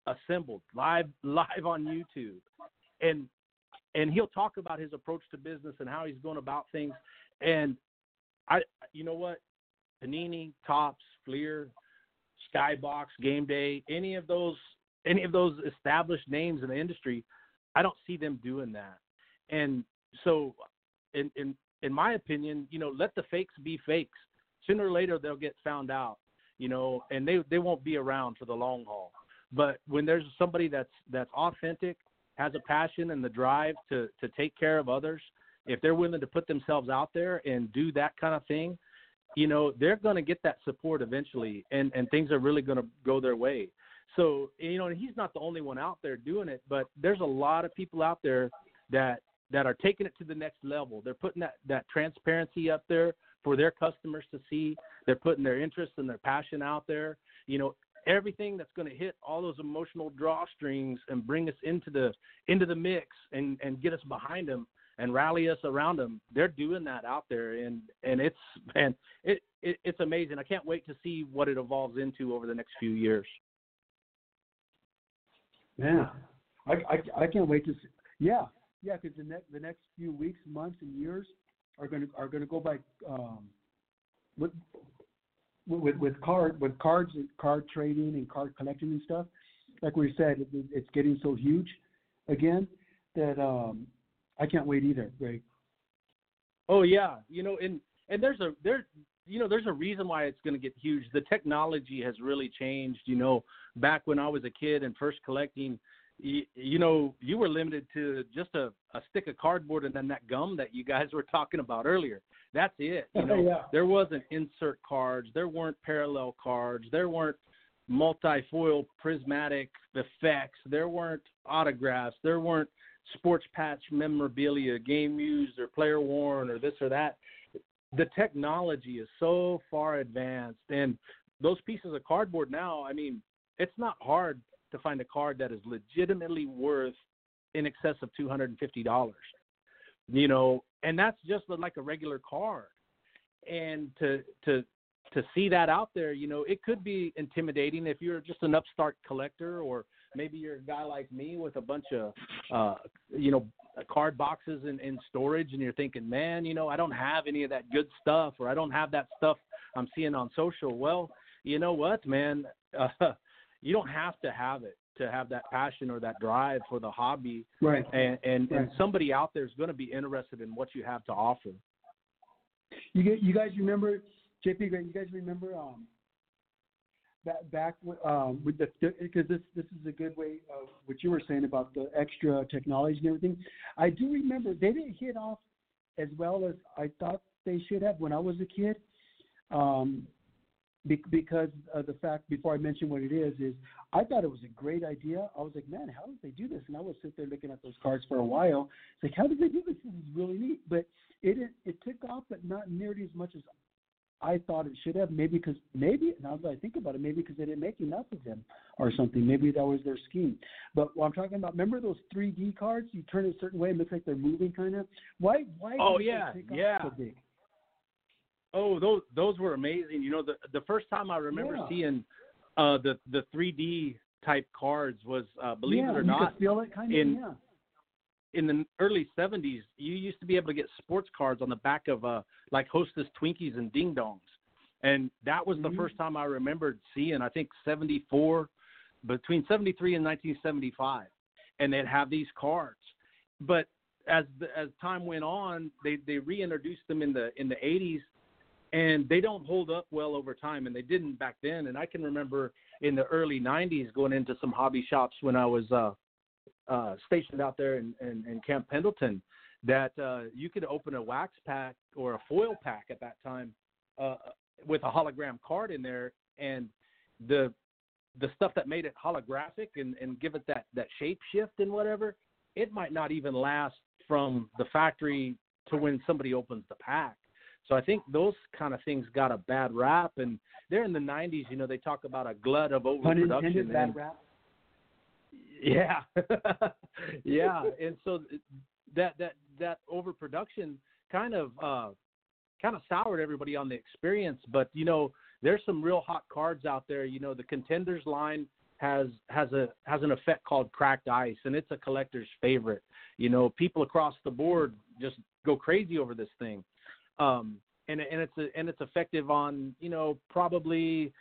Speaker 3: assembled live [LAUGHS] live on YouTube. And and he'll talk about his approach to business and how he's going about things. And I you know what? Panini, Topps, Fleer, Skybox, Game Day, any of those any of those established names in the industry, I don't see them doing that. And so in in in my opinion, you know, let the fakes be fakes. Sooner or later they'll get found out, you know, and they they won't be around for the long haul. But when there's somebody that's that's authentic, has a passion and the drive to to take care of others, if they're willing to put themselves out there and do that kind of thing, you know, they're going to get that support eventually and and things are really going to go their way. So, you know, and he's not the only one out there doing it, but there's a lot of people out there that that are taking it to the next level. They're putting that that transparency up there for their customers to see. They're putting their interest and their passion out there. You know, everything that's going to hit all those emotional drawstrings and bring us into the into the mix and and get us behind them and rally us around them. They're doing that out there, and and it's man, it, it it's amazing. I can't wait to see what it evolves into over the next few years.
Speaker 6: Yeah, I, I, I can't wait to see. Yeah, yeah, because the next the next few weeks, months, and years are gonna are gonna go by um, with with with card with cards and card trading and card collecting and stuff. Like we said, it, it's getting so huge again that um, I can't wait either, Greg.
Speaker 3: Oh yeah, you know, and and there's a there you know there's a reason why it's going to get huge. The technology has really changed. You know, back when I was a kid and first collecting, you, you know, you were limited to just a, a stick of cardboard and then that gum that you guys were talking about earlier. That's it. [LAUGHS] You know,
Speaker 6: Yeah.
Speaker 3: there wasn't insert cards, there weren't parallel cards, there weren't multifoil prismatic effects, there weren't autographs, there weren't sports patch memorabilia, game used or player worn or this or that. The technology is so far advanced, and those pieces of cardboard now, I mean, it's not hard to find a card that is legitimately worth in excess of two hundred and fifty dollars. You know, and that's just like a regular card. And to to to see that out there, you know, it could be intimidating if you're just an upstart collector, or maybe you're a guy like me with a bunch of, uh, you know, card boxes in, in storage, and you're thinking, man, you know, I don't have any of that good stuff, or I don't have that stuff I'm seeing on social. Well, you know what, man, uh, [LAUGHS] you don't have to have it to have that passion or that drive for the hobby,
Speaker 6: Right.
Speaker 3: and and, and somebody out there is going to be interested in what you have to offer.
Speaker 6: You get, you guys remember JP? Greg, You guys remember um, back back um, with the because this this is a good way of what you were saying about the extra technology and everything. I do remember they didn't hit off as well as I thought they should have when I was a kid. Um, be, because of the fact before I mention what it is is I thought it was a great idea. I was like, man, how did they do this? And I would sit there looking at those cards for a while. It's like, how did they do this? This is really neat. But it, it took off, but not nearly as much as I thought it should have. Maybe because maybe now that I think about it, maybe because they didn't make enough of them or something. Maybe that was their scheme. But what I'm talking about, remember those 3D cards? You turn it a certain way, it looks like they're moving, kind of. Why? Why?
Speaker 3: Oh,
Speaker 6: did
Speaker 3: yeah, yeah.
Speaker 6: So big?
Speaker 3: Oh, those those were amazing. You know, the the first time I remember
Speaker 6: Yeah.
Speaker 3: seeing uh, the the 3D type cards was, uh, believe
Speaker 6: yeah,
Speaker 3: it or
Speaker 6: you
Speaker 3: not,
Speaker 6: feel it, kind of.
Speaker 3: in-
Speaker 6: yeah.
Speaker 3: In the early 70s, you used to be able to get sports cards on the back of uh, like Hostess Twinkies and Ding Dongs, and that was the
Speaker 6: Mhm.
Speaker 3: first time I remembered seeing. I think 74, between 73 and 1975, and they'd have these cards. but as the, as time went on, they they reintroduced them in the in the 80s, and they don't hold up well over time, and they didn't back then. And I can remember in the early 90s going into some hobby shops when I was uh, uh, stationed out there in, in, in Camp Pendleton that uh, you could open a wax pack or a foil pack at that time uh, with a hologram card in there, and the the stuff that made it holographic and, and give it that that shape shift and whatever, it might not even last from the factory to when somebody opens the pack. So I think those kind of things got a bad rap, and they're in the '90s. You know, they talk about a glut of overproduction.
Speaker 6: bad and, rap.
Speaker 3: Yeah, [LAUGHS] yeah, [LAUGHS] and so that that that overproduction kind of uh, kind of soured everybody on the experience. But you know, there's some real hot cards out there. You know, the contenders line has has a has an effect called cracked ice, and it's a collector's favorite. You know, people across the board just go crazy over this thing, um, and and it's a, and it's effective on you know probably.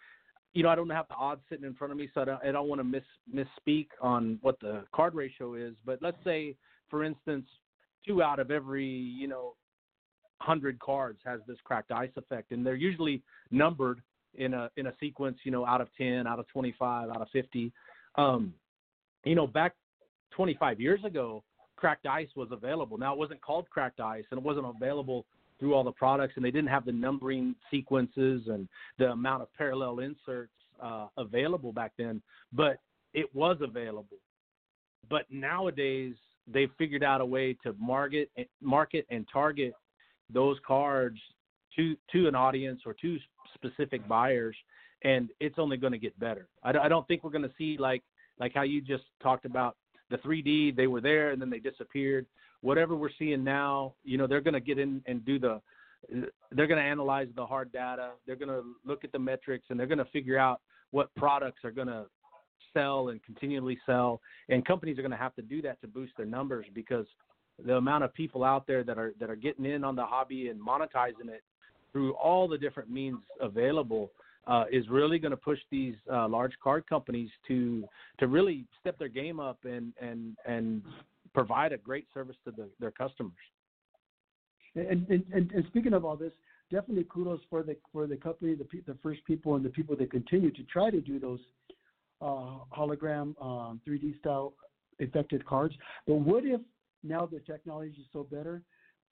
Speaker 3: You know, I don't have the odds sitting in front of me, so I don't, I don't want to miss misspeak on what the card ratio is. But let's say, for instance, two out of every you know hundred cards has this cracked ice effect, and they're usually numbered in a in a sequence, you know, out of ten, out of twenty five, out of fifty. Um, you know, back 25 years ago, cracked ice was available. Now it wasn't called cracked ice, and it wasn't available through all the products, and they didn't have the numbering sequences and the amount of parallel inserts uh, available back then. But it was available. But nowadays, they've figured out a way to market market and target those cards to to an audience or to specific buyers and it's only going to get better I, I don't think we're going to see like like how you just talked about the 3d they were there and then they disappeared whatever we're seeing now you know they're going to get in and do the they're going to analyze the hard data they're going to look at the metrics and they're going to figure out what products are going to sell and continually sell. And companies are going to have to do that to boost their numbers because the amount of people out there that are that are getting in on the hobby and monetizing it through all the different means available uh, is really going to push these uh, large card companies to to really step their game up and and and provide a great service to the, their customers.
Speaker 6: And, and, and speaking of all this, definitely kudos for the for the company, the the first people and the people that continue to try to do those uh, hologram um, 3D style affected cards. But what if now the technology is so better,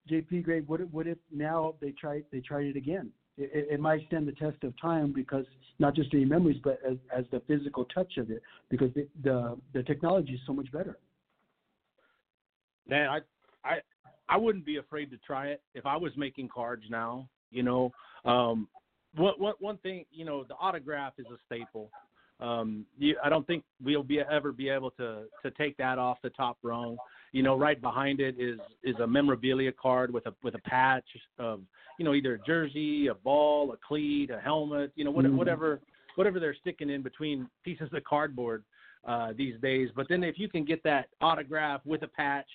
Speaker 6: JP Grade? What if, what if now they try they tried it again? It, it, might stand the test of time because not just the memories, but as, as the physical touch of it, because the, the the technology is so much better.
Speaker 3: Man, I I I wouldn't be afraid to try it if I was making cards now. You know, um, what what one thing you know the autograph is a staple um, you, I don't think we'll be ever be able to to take that off the top rung. You know, right behind it is is a memorabilia card with a with a patch of you know either a jersey, a ball, a cleat, a helmet. You know, whatever mm-hmm. whatever whatever they're sticking in between pieces of cardboard uh, these days. But then if you can get that autograph with a patch,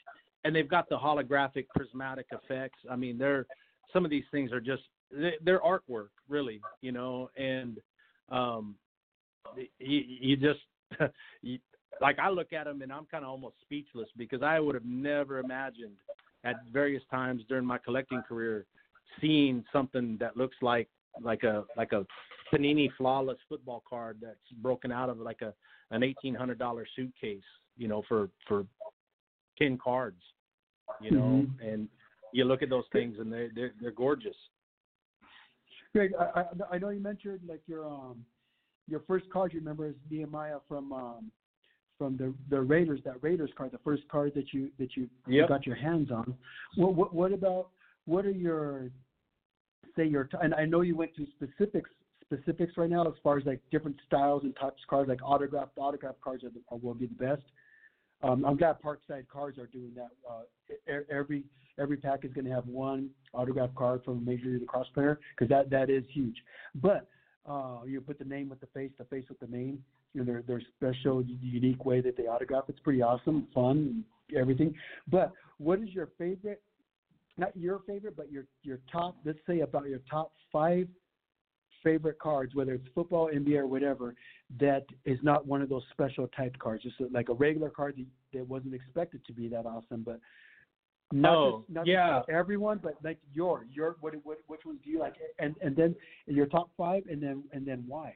Speaker 3: and they've got the holographic prismatic effects. I mean, they're some of these things are just they're artwork, really. You know, and um, you, you just [LAUGHS] you, like I look at them and I'm kind of almost speechless because I would have never imagined at various times during my collecting career seeing something that looks like like a like a panini flawless football card that's broken out of like a an eighteen hundred dollar suitcase you know for for ten cards you know mm-hmm. and you look at those things and they they're, they're gorgeous
Speaker 6: Greg, I, I know you mentioned like your um your first card you remember is Nehemiah from um, from the the Raiders. That Raiders card, the first card that you that you,
Speaker 3: yep.
Speaker 6: got your hands on. What, what what about what are your say your and I know you went to specifics specifics right now as far as like different styles and types of cards like autographed autograph cards are, the, are will be the best. Um, I'm glad Parkside Cards are doing that. Uh, every every pack is going to have one autograph card from a major league lacrosse player because that that is huge. But uh, you put the name with the face, the face with the name. You know, their their special, unique way that they autograph. It's pretty awesome, fun, everything. But what is your favorite? Not your favorite, but your your top. Let's say about your top five favorite cards, whether it's football, NBA, or whatever, that is not one of those special type cards, just like a regular card that, that wasn't expected to be that awesome, but not
Speaker 3: Oh,
Speaker 6: just, not
Speaker 3: yeah.
Speaker 6: just everyone, but like your your what what which ones do you like, and and then your top five, and then and then why?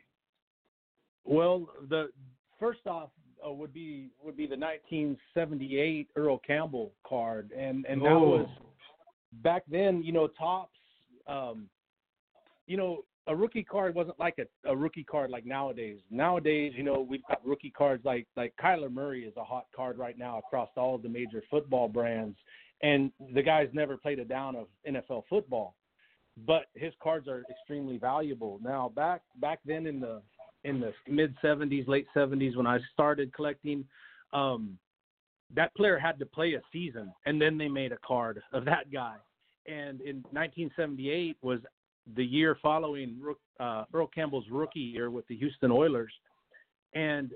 Speaker 3: Well, the first off uh, would be would be the 1978 Earl Campbell card, and and that
Speaker 6: Oh.
Speaker 3: was back then. You know, Topps. Um, you know, a rookie card wasn't like a, a rookie card like nowadays. Nowadays, you know, we've got rookie cards like like Kyler Murray is a hot card right now across all of the major football brands, and the guy's never played a down of NFL football, but his cards are extremely valuable. Now, back back then in the in the mid 70s, late 70s when I started collecting, um, that player had to play a season, and then they made a card of that guy. And in 1978 was the year following uh, Earl Campbell's rookie year with the Houston Oilers, and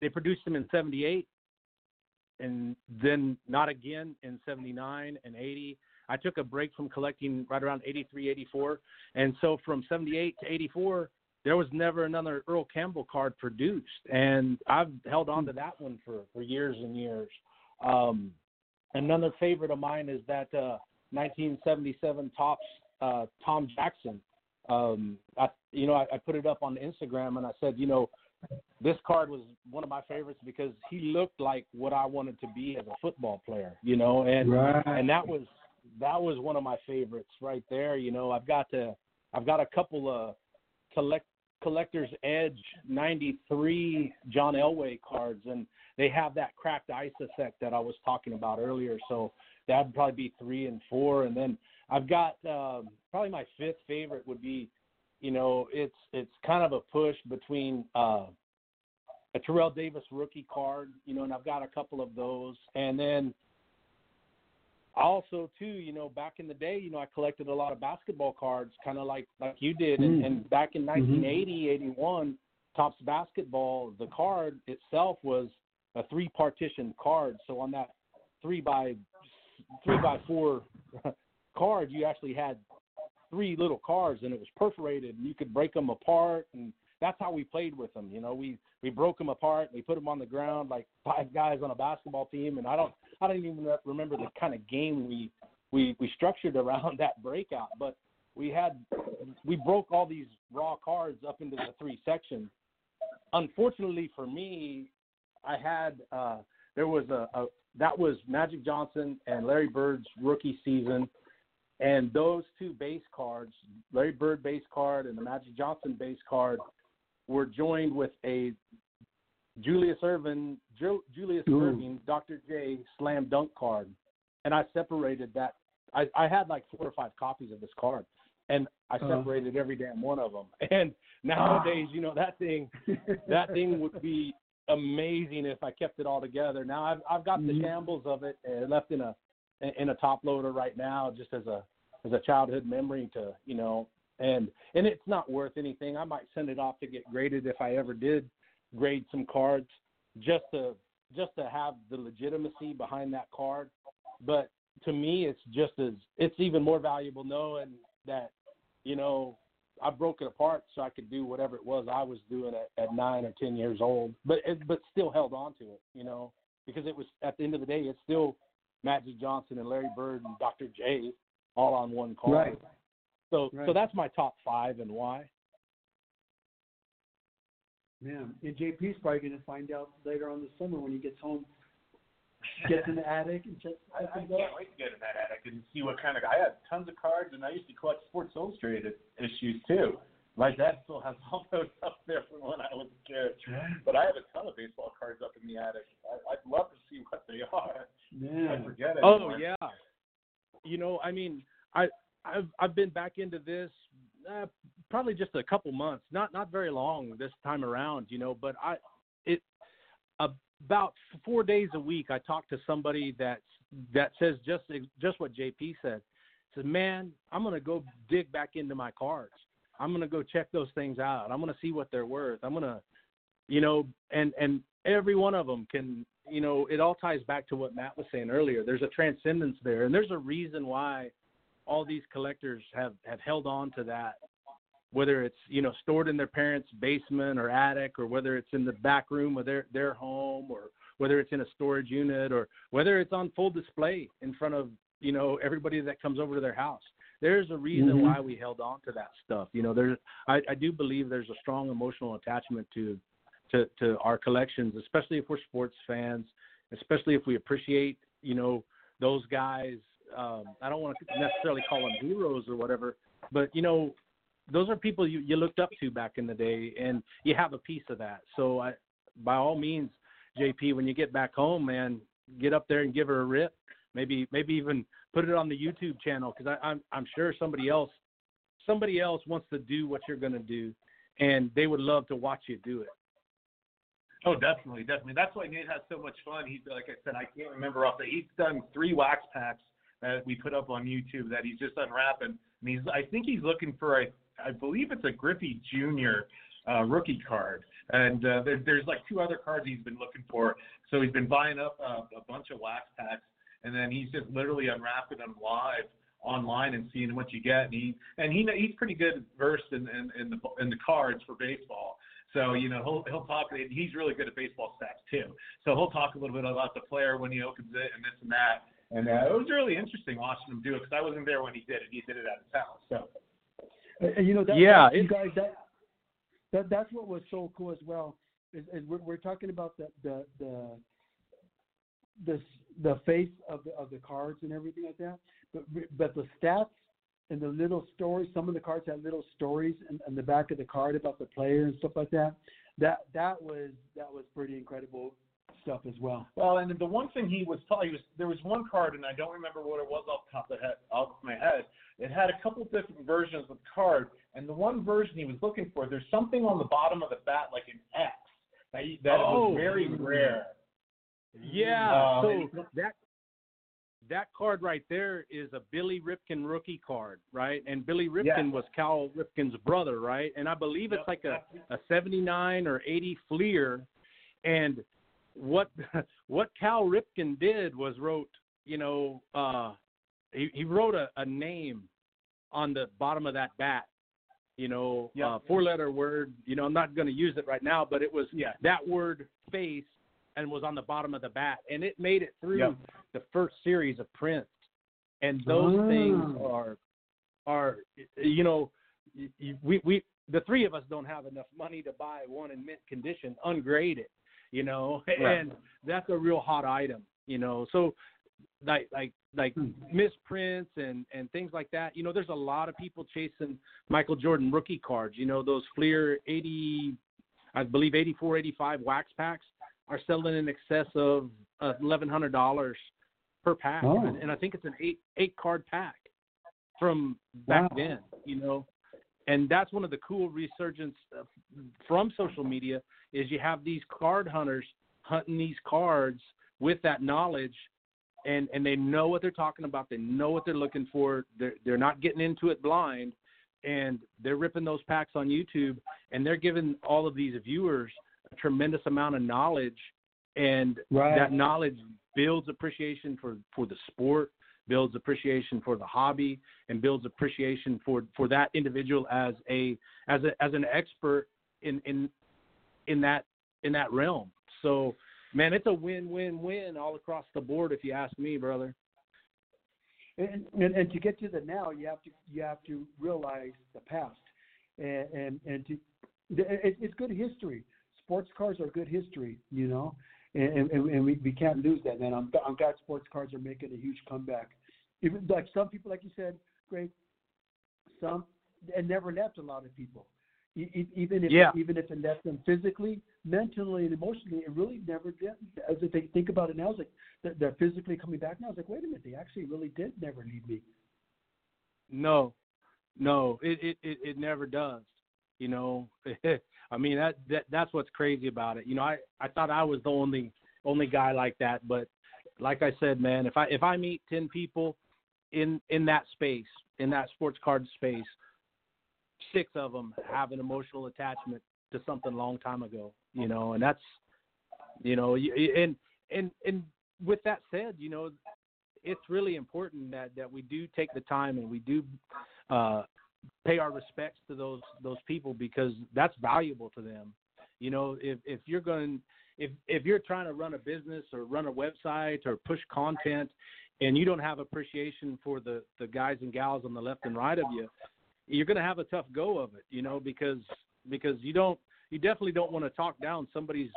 Speaker 3: they produced him in 78, and then not again in 79 and 80. I took a break from collecting right around 83, 84, and so from 78 to 84, there was never another Earl Campbell card produced, and I've held on to that one for for years and years. Um, another favorite of mine is that uh, 1977 Topps uh, Tom Jackson. Um, I, you know, I, I put it up on Instagram and I said, you know, this card was one of my favorites because he looked like what I wanted to be as a football player, you know, and and that was that was one of my favorites right there. You know, I've got to I've got a couple of collect collector's edge 93 John Elway cards and they have that cracked ice effect that I was talking about earlier. So that'd probably be three and four. And then I've got um, probably my fifth favorite would be, you know, it's it's kind of a push between uh, a Terrell Davis rookie card, you know, and I've got a couple of those. And then also too, you know, back in the day, you know, I collected a lot of basketball cards, kind of like like you did. And,
Speaker 6: Mm.
Speaker 3: and back in 1980, 81, Topps basketball, the card itself was a three partition card. So on that three by three by four [LAUGHS] card, you actually had three little cards, and it was perforated, and you could break them apart, and that's how we played with them. You know, we we broke them apart, we put them on the ground like five guys on a basketball team, and I don't I don't even remember the kind of game we we we structured [LAUGHS] around that breakout, but we had we broke all these raw cards up into the three sections. Unfortunately for me, I had uh there was a, a that was Magic Johnson and Larry Bird's rookie season, and those two base cards, Larry Bird base card and the Magic Johnson base card, were joined with a Julius Irvin, Ju- Julius
Speaker 6: Ooh.
Speaker 3: Erving, Dr. J slam dunk card, and I separated that. I, I had like four or five copies of this card, and I
Speaker 6: Uh-huh.
Speaker 3: separated every damn one of them. [LAUGHS] And nowadays, you know, that thing [LAUGHS] that thing would be amazing if I kept it all together. Now I've I've got the
Speaker 6: Mhm.
Speaker 3: shambles of it uh, left in a in a top loader right now, just as a as a childhood memory to you know, and and it's not worth anything. I might send it off to get graded if I ever did grade some cards, just to just to have the legitimacy behind that card. But to me, it's just as it's even more valuable knowing that you know I broke it apart so I could do whatever it was I was doing at, at nine or ten years old, but it, but still held on to it, you know, because it was at the end of the day, it's still Magic Johnson and Larry Bird and Dr. J all on one card.
Speaker 6: Right.
Speaker 3: So so that's my top five and why.
Speaker 6: Man, and JP's probably going to find out later on this summer when he gets home, gets in the attic and checks.
Speaker 5: I, I can't wait to get in that attic and see what kind of. I have tons of cards, and I used to collect Sports Illustrated issues too. My dad still has all those up there from when I was a kid. But I have a ton of baseball cards up in the attic. I, I'd love to see what they are. I forget it.
Speaker 3: Oh yeah. You know, I mean, I I've I've been back into this uh, probably just a couple months, not not very long this time around, you know, but I it about 4 days a week I talk to somebody that that says just just what JP said. Says, "Man, I'm going to go dig back into my cards. I'm going to go check those things out. I'm going to see what they're worth. I'm going to you know, and and every one of them can, you know, it all ties back to what Matt was saying earlier. There's a transcendence there, and there's a reason why all these collectors have have held on to that whether it's you know stored in their parents' basement or attic, or whether it's in the back room of their their home, or whether it's in a storage unit, or whether it's on full display in front of you know everybody that comes over to their house. There's a reason
Speaker 6: Mhm.
Speaker 3: why we held on to that stuff. You know, there's I, I do believe there's a strong emotional attachment to to to our collections, especially if we're sports fans, especially if we appreciate you know those guys. Um, I don't want to necessarily call them heroes or whatever, but you know those are people you, you looked up to back in the day, and you have a piece of that. So I, by all means, JP, when you get back home, man, get up there and give her a rip. Maybe maybe even put it on the YouTube channel because I'm I'm sure somebody else somebody else wants to do what you're gonna do, and they would love to watch you do it.
Speaker 5: Oh, definitely, definitely. That's why Nate has so much fun. He's like I said, I can't remember off the. He's done three wax packs that we put up on YouTube that he's just unwrapping, and he's. I think he's looking for a. I believe it's a Griffey Jr. Uh, rookie card, and uh, there, there's like two other cards he's been looking for. So he's been buying up uh, a bunch of wax packs, and then he's just literally unwrapping them live online and seeing what you get. And he and he he's pretty good versed in in, in the in the cards for baseball. So you know he'll he'll talk. And He's really good at baseball stats too. So he'll talk a little bit about the player when he opens it and this and that. And uh, it was really interesting watching him do it because I wasn't there when he did it. He did it at his house. So
Speaker 6: And, and, you know that,
Speaker 3: Yeah,
Speaker 6: that, you guys that that that's what was so cool as well. Is, is we're, we're talking about the the the the the face of the of the cards and everything like that, but but the stats and the little stories. Some of the cards had little stories in, in the back of the card about the player and stuff like that. That that was that was pretty incredible stuff as well.
Speaker 5: Well, and the one thing he was telling, he was there was one card, and I don't remember what it was off the top of, the head, off my head. It had a couple different versions of the card, and the one version he was looking for, there's something on the bottom of the bat like an X that, he, that
Speaker 3: Oh.
Speaker 5: was very rare.
Speaker 3: Yeah.
Speaker 5: Um,
Speaker 3: so that that card right there is a Billy Ripken rookie card, right? And Billy Ripken
Speaker 5: Yeah.
Speaker 3: was Cal Ripken's brother, right? And I believe it's like a, a 79 or 80 Fleer. And what [LAUGHS] what Cal Ripken did was wrote, you know, uh, he, he wrote a, a name on the bottom of that bat. You know, uh, four letter word. You know, I'm not going to use it right now, but it was
Speaker 5: Yeah.
Speaker 3: that word face and was on the bottom of the bat, and it made it through
Speaker 5: Yep.
Speaker 3: the first series of prints. And those things
Speaker 6: Ah.
Speaker 3: are are you know we we the three of us don't have enough money to buy one in mint condition ungraded you know [LAUGHS]
Speaker 5: Right.
Speaker 3: and that's a real hot item you know so like like like
Speaker 6: Hmm.
Speaker 3: misprints and and things like that you know there's a lot of people chasing michael jordan rookie cards you know those fleer 80 i believe 84 85 wax packs are selling in excess of uh, $1100 per pack.
Speaker 6: Oh.
Speaker 3: and, and i think it's an eight eight card pack from back
Speaker 6: Wow.
Speaker 3: then you know? And that's one of the cool resurgence uh, from social media is you have these card hunters hunting these cards with that knowledge and and they know what they're talking about. They know what they're looking for. They're they're not getting into it blind. And they're ripping those packs on YouTube and they're giving all of these viewers tremendous amount of knowledge and
Speaker 6: Right.
Speaker 3: that knowledge builds appreciation for for the sport builds appreciation for the hobby and builds appreciation for for that individual as a as a as an expert in in in that in that realm so man it's a win win win all across the board if you ask me brother
Speaker 6: And, and and to get to the now, you have to you have to realize the past, and and, and to it, it's good history. Sports cars are good history, you know, and and, and we, we can't lose that. Man, I'm I'm glad sports cars are making a huge comeback. Even like some people, like you said, great. some and never left a lot of people. E- Even if
Speaker 3: Yeah.
Speaker 6: even if it left them physically, mentally, and emotionally, it really never did. As if they think about it now, it's like they're, they're physically coming back now. It's like, wait a minute, they actually really did never leave me.
Speaker 3: No, no, it it it, it never does. You know, [LAUGHS] I mean that that that's what's crazy about it. You know, I I thought I was the only only guy like that, but like I said, man, if I if I meet ten people in in that space, in that sports card space, six of them have an emotional attachment to something a long time ago. You know, and that's you know, and and and with that said, you know, it's really important that that we do take the time and we do uh pay our respects to those those people because that's valuable to them. You know, if if you're going if if you're trying to run a business or run a website or push content and you don't have appreciation for the the guys and gals on the left and right of you, you're going to have a tough go of it, you know, because because you don't you definitely don't want to talk down somebody's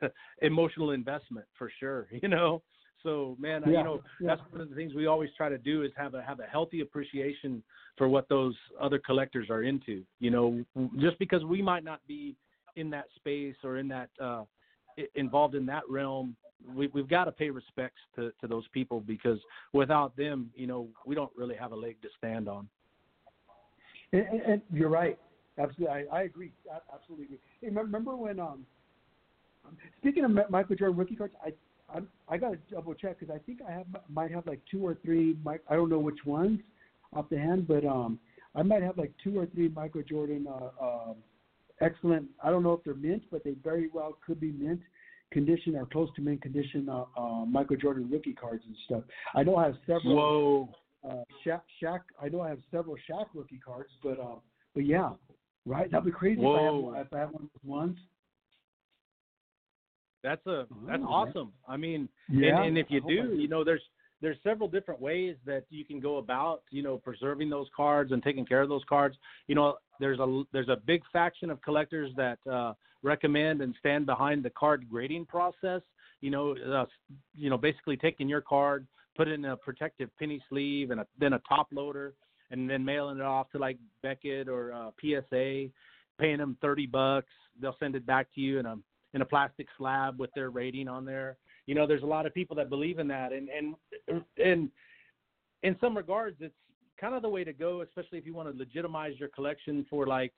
Speaker 3: [LAUGHS] emotional investment for sure, [LAUGHS] you know. So man,
Speaker 6: Yeah,
Speaker 3: you know,
Speaker 6: yeah.
Speaker 3: that's one of the things we always try to do is have a have a healthy appreciation for what those other collectors are into. You know, just because we might not be in that space or in that uh involved in that realm, we we've got to pay respects to to those people because without them, you know, we don't really have a leg to stand on.
Speaker 6: And, and, and you're right. Absolutely, I, I agree. Absolutely. Agree. Hey, remember when? Um, speaking of Michael Jordan rookie cards, I I, I got to double check because I think I have might have like two or three. I don't know which ones off the hand, but um, I might have like two or three Michael Jordan uh, um excellent. I don't know if they're mint, but they very well could be mint condition or close to mint condition uh, uh, Michael Jordan rookie cards and stuff. I know I have several
Speaker 3: Whoa.
Speaker 6: uh, Shaq, Shaq. I know I have several Shaq rookie cards, but um, but yeah, right. That'd be crazy if I, have, if I have one of those ones.
Speaker 3: That's a that's
Speaker 6: Oh,
Speaker 3: awesome. I mean,
Speaker 6: Yeah,
Speaker 3: and, and if you
Speaker 6: I hope I
Speaker 3: do, you know, there's there's several different ways that you can go about, you know, preserving those cards and taking care of those cards. You know, there's a there's a big faction of collectors that uh, recommend and stand behind the card grading process. You know, uh, you know, basically taking your card, put it in a protective penny sleeve and a, then a top loader, and then mailing it off to like Beckett or uh, PSA, paying them thirty bucks. They'll send it back to you in a in a plastic slab with their rating on there. You know, there's a lot of people that believe in that, and and and in some regards, it's kind of the way to go, especially if you want to legitimize your collection for like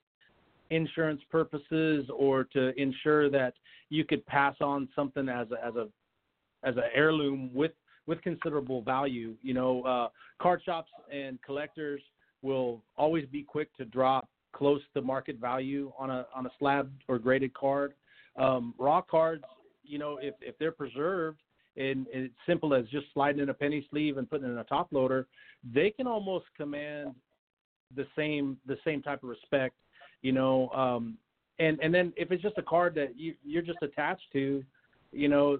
Speaker 3: insurance purposes or to ensure that you could pass on something as a as a as an heirloom with with considerable value. You know, uh, card shops and collectors will always be quick to drop close to market value on a on a slab or graded card. Um, raw cards, you know, if if they're preserved and, and it's simple as just sliding in a penny sleeve and putting in a top loader, they can almost command the same the same type of respect, you know. Um, and and then if it's just a card that you you're just attached to, you know,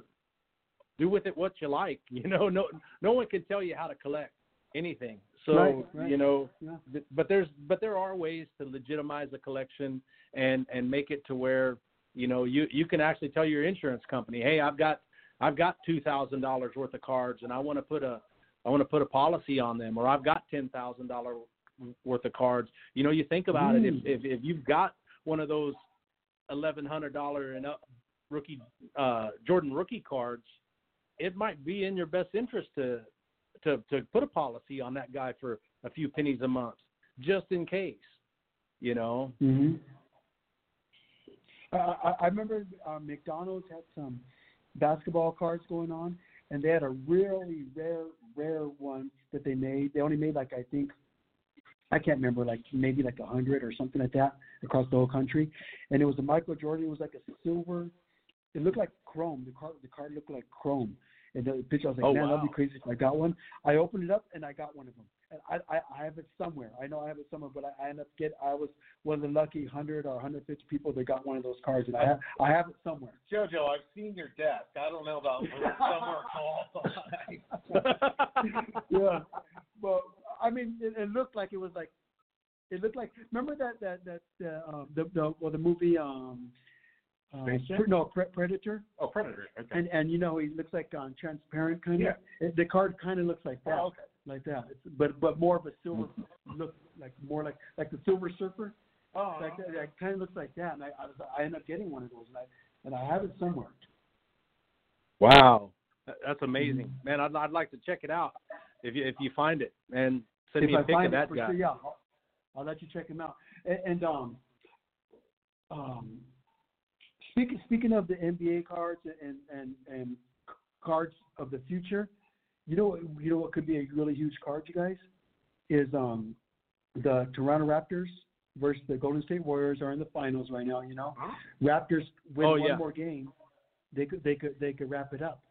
Speaker 3: do with it what you like. [LAUGHS] You know, no no one can tell you how to collect anything. So
Speaker 6: Right, right.
Speaker 3: you know,
Speaker 6: Yeah.
Speaker 3: th- but there's but there are ways to legitimize a collection and and make it to where you know you you can actually tell your insurance company, hey, I've got I've got two thousand dollars worth of cards and I want to put a I want to put a policy on them, or I've got ten thousand dollar worth of cards. You know, you think about it. If,
Speaker 6: Mm.
Speaker 3: if if you've got one of those eleven hundred dollar and up rookie uh, Jordan rookie cards, it might be in your best interest to to to put a policy on that guy for a few pennies a month, just in case. You know.
Speaker 6: hmm I, I I remember uh, McDonald's had some basketball cards going on, and they had a really rare, rare one that they made. They only made like I think I can't remember, like maybe like a hundred or something like that across the whole country. And it was a Michael Jordan. It was like a silver. It looked like chrome. The card, the card looked like chrome. And the picture, I was like,
Speaker 3: Oh,
Speaker 6: man, that'd be crazy if I got one. I opened it up and I got one of them. And I, I, I have it somewhere. I know I have it somewhere, but I, I ended up get. I was one of the lucky hundred or 150 people that got one of those cards, and I have, I have it somewhere.
Speaker 5: Jojo, I've seen your desk. I don't know about somewhere called. [LAUGHS]
Speaker 6: yeah, but I mean, it, it looked like it was like, it looked like. Remember that that that uh, um, the the well the movie um, uh,
Speaker 5: Space Jam?
Speaker 6: Pre- no Pre- Predator,
Speaker 5: oh, Predator. Okay.
Speaker 6: and and you know he looks like um, transparent kind of.
Speaker 5: Yeah.
Speaker 6: The card kind of looks like that,
Speaker 5: Oh, okay.
Speaker 6: Like that. It's, but but more of a silver look, like more like like the Silver Surfer.
Speaker 5: Oh,
Speaker 6: Like that, it kind of looks like that, and I I, was, I ended up getting one of those, and I and I have it somewhere.
Speaker 3: Wow, that's amazing,
Speaker 6: Mm-hmm.
Speaker 3: man. I'd I'd like to check it out if you if you find it and send
Speaker 6: if
Speaker 3: me a
Speaker 6: I
Speaker 3: pic
Speaker 6: find
Speaker 3: of
Speaker 6: it
Speaker 3: that
Speaker 6: for
Speaker 3: guy.
Speaker 6: sure, yeah, I'll, I'll let you check him out. And, and um, um, speaking speaking of the NBA cards and and and cards of the future, you know what- you know what could be a really huge card, you guys, is um the Toronto Raptors versus the Golden State Warriors are in the finals right now. You know,
Speaker 5: Huh?
Speaker 6: Raptors win
Speaker 3: Oh,
Speaker 6: one
Speaker 3: yeah.
Speaker 6: more game, they could they could they could wrap it up.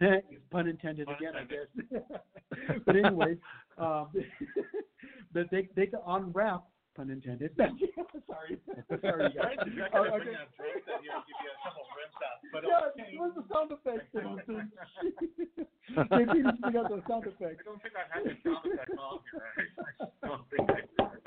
Speaker 6: [LAUGHS] Pun intended
Speaker 5: Pun
Speaker 6: again,
Speaker 5: intended.
Speaker 6: I guess. [LAUGHS] but anyway, um, [LAUGHS] but they they could unwrap Pun intended. sorry, sorry, guys.
Speaker 5: You're gonna
Speaker 6: okay.
Speaker 5: bring out that you give you a couple shots, but
Speaker 6: Yeah,
Speaker 5: okay.
Speaker 6: where's the sound effects? Needs to bring out those sound effects.
Speaker 5: I don't think I have the sound effects on here. I don't think I do. [LAUGHS]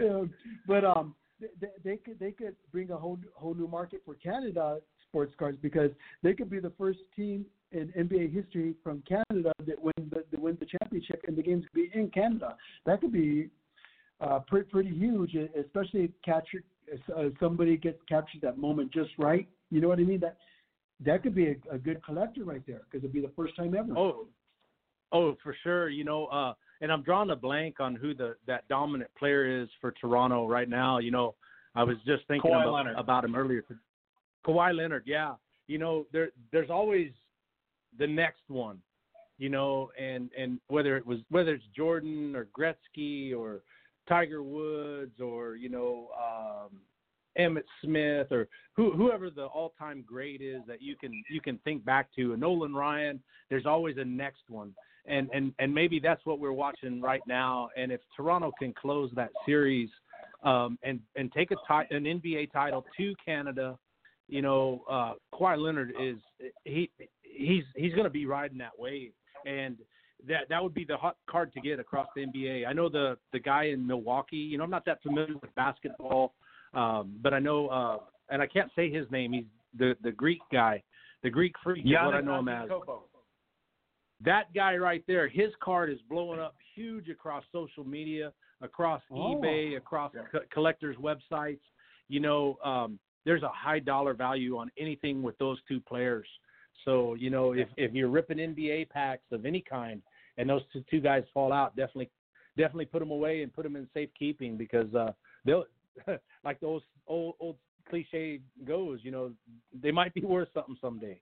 Speaker 6: Yeah, but um, they, they could they could bring a whole whole new market for Canada sports cars because they could be the first team in NBA history from Canada that win the that win the championship, and the games could be in Canada. That could be uh, pretty pretty huge, especially if capture uh, somebody gets captured that moment just right. You know what I mean? That that could be a, a good collector right there because it'd be the first time ever.
Speaker 3: Oh, oh, for sure. You know, uh, and I'm drawing a blank on who the that dominant player is for Toronto right now. You know, I was just thinking
Speaker 5: Kawhi
Speaker 3: about, about him earlier. Kawhi Leonard, yeah. You know, there there's always the next one. You know, and and whether it was whether it's Jordan or Gretzky or Tiger Woods or you know um, Emmitt Smith or who, whoever the all-time great is that you can you can think back to, and Nolan Ryan. There's always a next one, and and and maybe that's what we're watching right now. And if Toronto can close that series um, and and take a ti- an NBA title to Canada, you know, uh, Kawhi Leonard is he he's he's going to be riding that wave, and that that would be the hot card to get across the NBA. I know the the guy in Milwaukee. You know, I'm not that familiar with basketball, um, but I know, uh, and I can't say his name. He's the the Greek guy, the Greek freak is what I know him as. That guy right there, his card is blowing up huge across social media, across
Speaker 6: Oh.
Speaker 3: eBay, across
Speaker 5: Yeah.
Speaker 3: co- collectors' websites. You know, um, there's a high dollar value on anything with those two players. So you know, if if you're ripping NBA packs of any kind, and those two, two guys fall out, definitely definitely put them away and put them in safekeeping because uh, they'll [LAUGHS] like those old old cliche goes. You know, they might be worth something someday.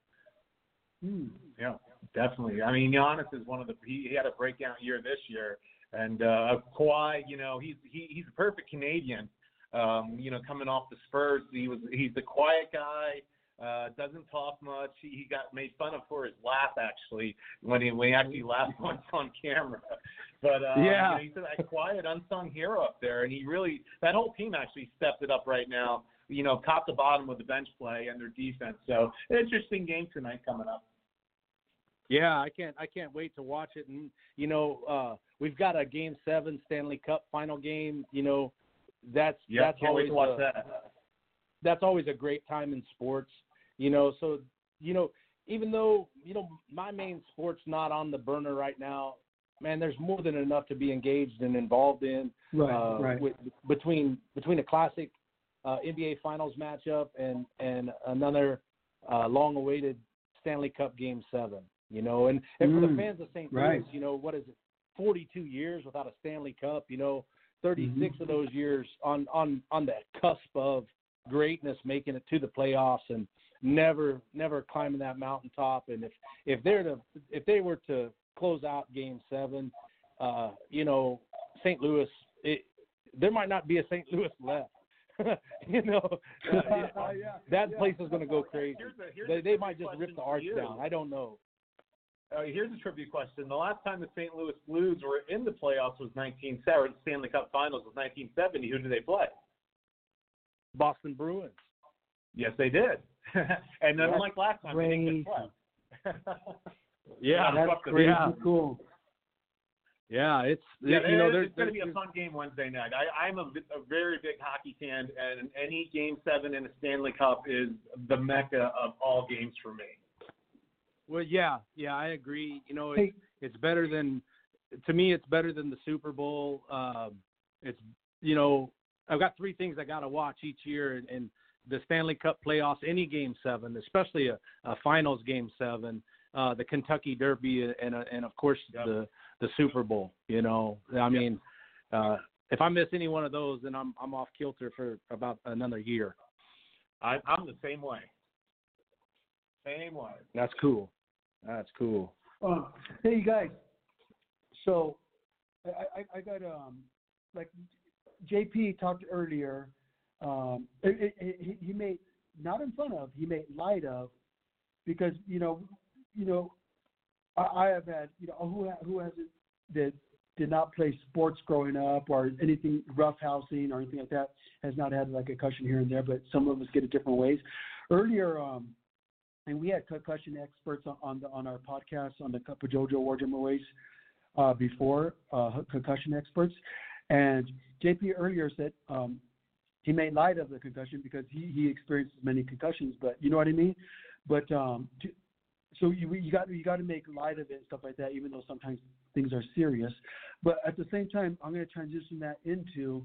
Speaker 6: Hmm.
Speaker 5: Yeah, definitely. I mean, Giannis is one of the. He, he had a breakout year this year, and uh, Kawhi, you know, he's he, he's a perfect Canadian. Um, you know, coming off the Spurs, he was he's the quiet guy. Uh, doesn't talk much. He, he got made fun of for his laugh actually when he when he actually laughed [LAUGHS] once on camera. But uh,
Speaker 3: Yeah.
Speaker 5: you know, he's that quiet, unsung hero up there, and he really that whole team actually stepped it up right now. You know, top to bottom with the bench play and their defense. So interesting game tonight coming up.
Speaker 3: Yeah, I can't I can't wait to watch it. And you know, uh we've got a game seven Stanley Cup final game. You know, that's
Speaker 5: Yeah,
Speaker 3: that's always a,
Speaker 5: that.
Speaker 3: that's always a great time in sports. You know, so you know, even though you know my main sport's not on the burner right now, man, there's more than enough to be engaged and involved in.
Speaker 6: Right,
Speaker 3: uh,
Speaker 6: right.
Speaker 3: With, between between a classic uh, NBA Finals matchup and and another uh, long-awaited Stanley Cup Game Seven. You know, and, and for the
Speaker 6: Mm,
Speaker 3: fans of St.
Speaker 6: right.
Speaker 3: Louis, you know, what is it? 42 years without a Stanley Cup. You know, 36
Speaker 6: Mm-hmm.
Speaker 3: of those years on on on the cusp of greatness, making it to the playoffs and never never climbing that mountaintop. And if if they're to if they were to close out Game Seven, uh, you know, St. Louis, it, there might not be a St. Louis [LAUGHS] left. [LAUGHS] you know, uh,
Speaker 6: Yeah, [LAUGHS]
Speaker 3: that
Speaker 6: yeah.
Speaker 3: place is going to go crazy.
Speaker 5: Here's a- here's
Speaker 3: They, they might just rip the
Speaker 5: for
Speaker 3: arch down. I don't know.
Speaker 5: Uh, here's a trivia question. The last time the St. Louis Blues were in the playoffs was 1970, Stanley Cup Finals was 1970. Who did they play?
Speaker 3: Boston Bruins.
Speaker 5: Yes, they did. and
Speaker 6: That's
Speaker 5: unlike last time, they didn't get swept.
Speaker 3: Yeah,
Speaker 5: Yeah,
Speaker 6: That's
Speaker 5: fuck
Speaker 6: crazy
Speaker 3: yeah.
Speaker 6: cool.
Speaker 3: Yeah, it's
Speaker 5: Yeah,
Speaker 3: you know there's
Speaker 5: it's going to be a fun game Wednesday night. I, I'm a, a very big hockey fan, and any Game Seven in a Stanley Cup is the mecca of all games for me.
Speaker 3: Well, yeah, yeah, I agree. You know, it's
Speaker 6: Hey.
Speaker 3: it's better than to me. It's better than the Super Bowl. Um, it's you know, I've got three things I got to watch each year, and, and the Stanley Cup playoffs, any Game Seven, especially a, a Finals Game Seven, uh, the Kentucky Derby, and uh, and of course
Speaker 5: Yep.
Speaker 3: the the Super Bowl. You know, I mean, uh, if I miss any one of those, then I'm I'm off kilter for about another year.
Speaker 5: I, I'm the same way. Same way.
Speaker 3: That's cool. That's cool.
Speaker 6: Uh, hey, you guys. So, I, I, I got um, like JP talked earlier. Um, it, it, he, he made not in front of, he made light of, because you know, you know, I, I have had you know who who hasn't that did not play sports growing up or anything rough housing or anything like that has not had like a concussion here and there, but some of us get it different ways. Earlier, um, and we had concussion experts on, on the on our podcast on the Cup of JoJo War Drummer ways uh, before uh, concussion experts, and JP earlier said um, he made light of the concussion because he he experienced many concussions, but you know what I mean. But um, so you you got you got to make light of it and stuff like that, even though sometimes things are serious. But at the same time, I'm going to transition that into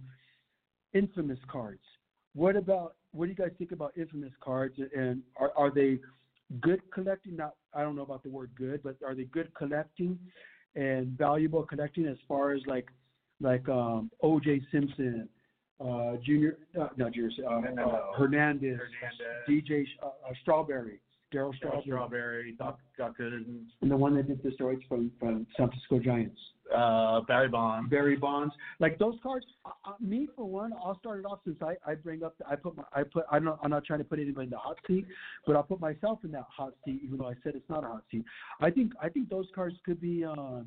Speaker 6: infamous cards. What about what do you guys think about infamous cards and are are they good collecting? Not I don't know about the word good, but are they good collecting and valuable collecting as far as like like um, O.J. Simpson, uh, Junior, uh, not Junior, uh, uh, Hernandez,
Speaker 5: Hernandez.
Speaker 6: DJ uh, uh, Strawberry, Darryl
Speaker 5: Strawberry,
Speaker 6: Strawberry,
Speaker 5: Doc, Doc Gooden,
Speaker 6: and the one that did the steroids from, from San Francisco Giants.
Speaker 5: uh, Barry Bonds.
Speaker 6: Barry Bonds, like those cards. Uh, me for one, I'll start it off since I, I bring up. I put my I put I don't I'm not trying to put anybody in the hot seat, but I'll put myself in that hot seat, even though I said it's not a hot seat. I think I think those cards could be uh,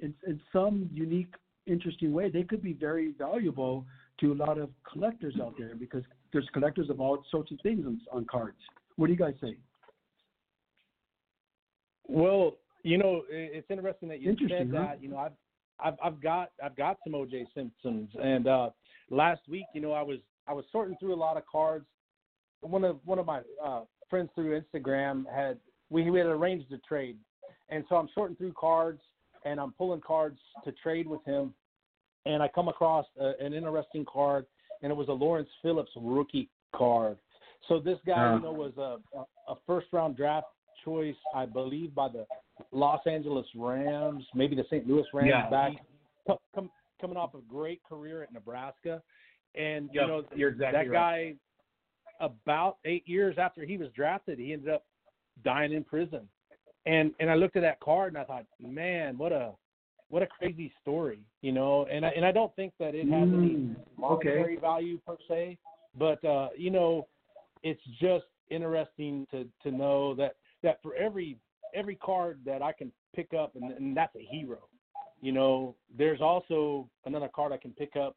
Speaker 6: in in some unique, interesting way. They could be very valuable to a lot of collectors out there because there's collectors of all sorts of things on, on cards. What do you guys say?
Speaker 3: Well, you know, it's interesting that you said
Speaker 6: huh?
Speaker 3: that. You know, I've I've I've got I've got some OJ Simpsons, and uh last week, you know, I was I was sorting through a lot of cards. One of one of my uh friends through Instagram had we we had arranged a trade, and so I'm sorting through cards and I'm pulling cards to trade with him, and I come across a, an interesting card, and it was a Lawrence Phillips rookie card. So this guy, you know, was a a, a first round draft choice, I believe, by the Los Angeles Rams, maybe the St. Louis Rams
Speaker 5: Yeah.
Speaker 3: back, co- com, coming off a great career at Nebraska, and you know
Speaker 5: you're exactly
Speaker 3: that
Speaker 5: right.
Speaker 3: guy. About eight years after he was drafted, he ended up dying in prison, and and I looked at that card and I thought, man, what a what a crazy story, you know. And I and I don't think that it has any
Speaker 6: Mm,
Speaker 3: monetary value per se, but uh, you know, it's just interesting to to know that that for every every card that I can pick up, and, and that's a hero. You know, there's also another card I can pick up,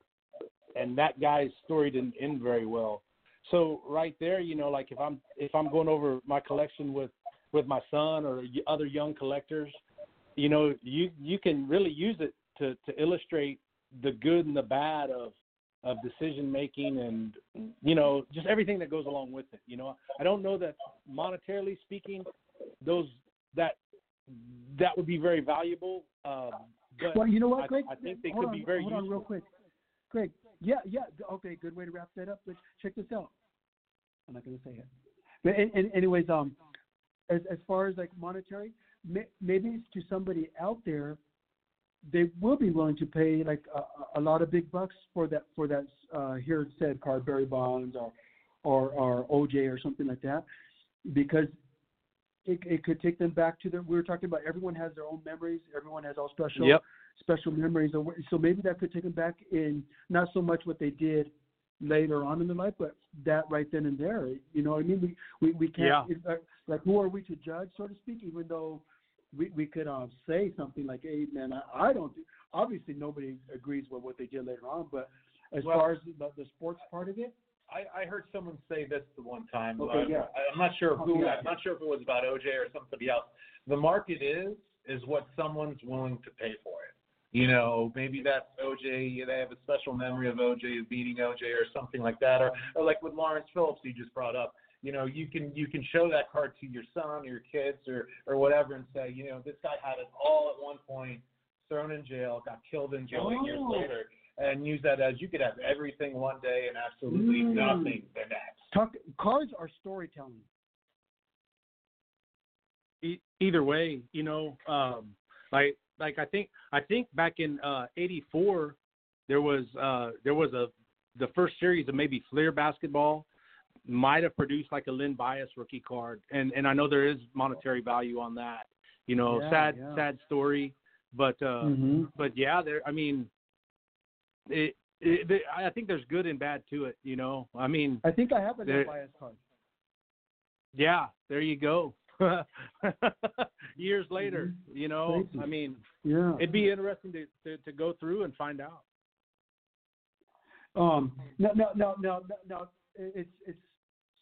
Speaker 3: and that guy's story didn't end very well. So right there, you know, like if I'm if I'm going over my collection with with my son or other young collectors, you know, you you can really use it to to illustrate the good and the bad of of decision making and you know just everything that goes along with it. You know, I don't know that monetarily speaking, those that that would be very valuable. Um, but
Speaker 6: Well, you know what, Greg?
Speaker 3: I think they
Speaker 6: hold
Speaker 3: could
Speaker 6: on,
Speaker 3: be very
Speaker 6: hold
Speaker 3: useful.
Speaker 6: on real quick. Greg, yeah, yeah, okay, good way to wrap that up. But check this out. I'm not going to say it. But an- an- anyways, um, as as far as like monetary, may, maybe to somebody out there, they will be willing to pay like a, a lot of big bucks for that for that uh, here said card Barry Bonds or or or OJ or something like that, because it, it could take them back to their. We were talking about everyone has their own memories. Everyone has all special
Speaker 3: Yep.
Speaker 6: special memories. So maybe that could take them back in not so much what they did later on in their life, but that right then and there. You know what I mean? We we, we can't
Speaker 3: Yeah.
Speaker 6: it, uh, like who are we to judge, so to speak? Even though we we could um, say something like, "Hey, man, I, I don't." Do, obviously, nobody agrees with what they did later on, but as
Speaker 5: Well-
Speaker 6: far as the, the sports part of it,
Speaker 5: I, I heard someone say this the one time.
Speaker 6: Okay, yeah.
Speaker 5: I, I'm not sure who. I'm not sure if it was about OJ or somebody else. The market is is what someone's willing to pay for it. You know, maybe that's OJ. They have a special memory of OJ beating OJ or something like that, or or like with Lawrence Phillips, you just brought up. You know, you can you can show that card to your son or your kids or or whatever, and say, you know, this guy had it all at one point, thrown in jail, got killed in jail eight years
Speaker 6: Oh.
Speaker 5: later, and use that as you could have everything one day and absolutely
Speaker 6: Mm.
Speaker 5: nothing the next.
Speaker 6: talk cards are storytelling.
Speaker 3: e- either way, you know, um, like like I think I think back in uh, '84 there was uh, there was a the first series of maybe Fleer basketball might have produced like a Lynn Bias rookie card, and and I know there is monetary value on that. You know,
Speaker 6: Yeah,
Speaker 3: sad
Speaker 6: yeah.
Speaker 3: sad story, but uh,
Speaker 6: mm-hmm.
Speaker 3: but yeah, there. I mean, it, it, there- I think there's good and bad to it. You know, I mean,
Speaker 6: I think I have a no bias card.
Speaker 3: yeah, there you go. [LAUGHS] years later. You know,
Speaker 6: Crazy.
Speaker 3: I mean,
Speaker 6: Yeah.
Speaker 3: it'd be interesting to, to to go through and find out.
Speaker 6: Um, no, no, no, no, no, no. It's it's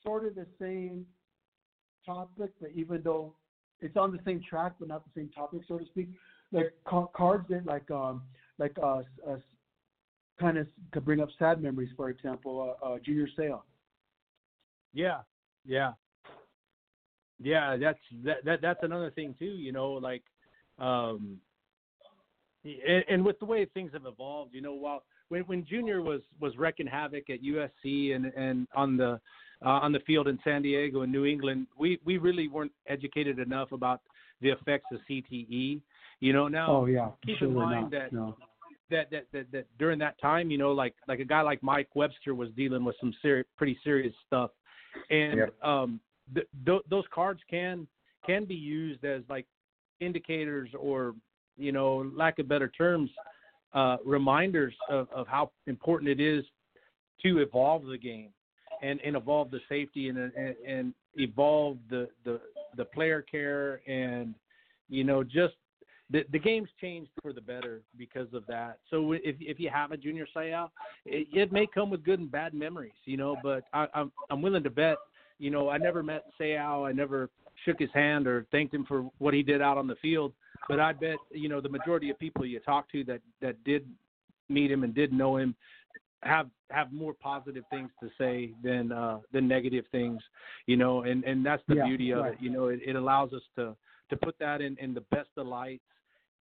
Speaker 6: sort of the same topic, but even though it's on the same track, but not the same topic, so to speak. Like ca- cards that like um like uh, uh kind of could bring up sad memories. For example, uh, uh Junior Seau.
Speaker 3: Yeah, yeah, yeah. That's that, that that's another thing too. You know, like, um, and, and with the way things have evolved, you know, while when when Junior was was wrecking havoc at USC and and on the uh, on the field in San Diego and New England, we we really weren't educated enough about the effects of CTE. You know, now
Speaker 6: Oh yeah,
Speaker 3: keep
Speaker 6: sure
Speaker 3: in mind that-
Speaker 6: no.
Speaker 3: that, that that that during that time, you know, like like a guy like Mike Webster was dealing with some seri- pretty serious stuff, and
Speaker 5: Yep.
Speaker 3: um, th- th- those cards can can be used as like indicators or you know, lack of better terms, uh, reminders of, of how important it is to evolve the game and, and evolve the safety and, and and evolve the the the player care and you know just the the game's changed for the better because of that. So if if you have a junior Seau, it, it may come with good and bad memories, you know. But I, I'm I'm willing to bet, you know, I never met Seau, I never shook his hand or thanked him for what he did out on the field. But I bet you know the majority of people you talk to that that did meet him and did know him have have more positive things to say than uh than negative things you know and and that's the
Speaker 6: Yeah,
Speaker 3: beauty of
Speaker 6: right.
Speaker 3: it you know it, it allows us to to put that in in the best of lights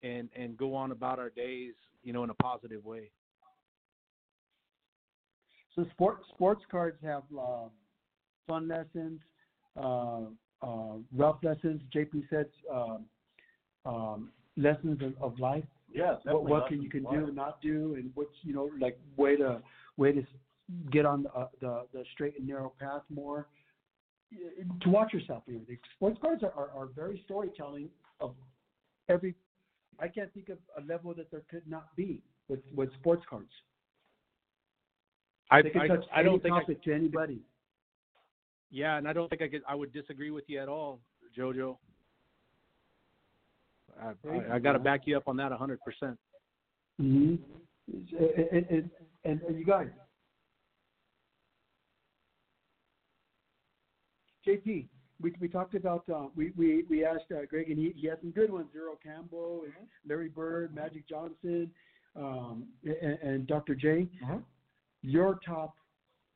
Speaker 3: and and go on about our days you know in a positive way
Speaker 6: So sport sports cards have um, fun lessons, uh, uh, rough lessons. JP said um, um, lessons of, of life.
Speaker 5: Yeah,
Speaker 6: What, what can you can do and not do, and what's you know like way to way to get on the uh, the, the straight and narrow path more. To watch yourself. You know, the sports cards are, are, are very storytelling of every. I can't think of a level that there could not be with with sports cards.
Speaker 3: i
Speaker 6: They can
Speaker 3: I,
Speaker 6: touch
Speaker 3: I don't
Speaker 6: any
Speaker 3: think I,
Speaker 6: topic to anybody.
Speaker 3: yeah and i don't think i could i would disagree with you at all jojo i i, I got to back you up on that a hundred percent
Speaker 6: Mm-hmm. And, and, and, and you guys, JP, we we talked about uh, we we we asked uh, Greg and he, he had some good ones. Earl Campbell, and Larry Bird, Magic Johnson, um, and, and Dr. J.
Speaker 5: Mhm.
Speaker 6: Your top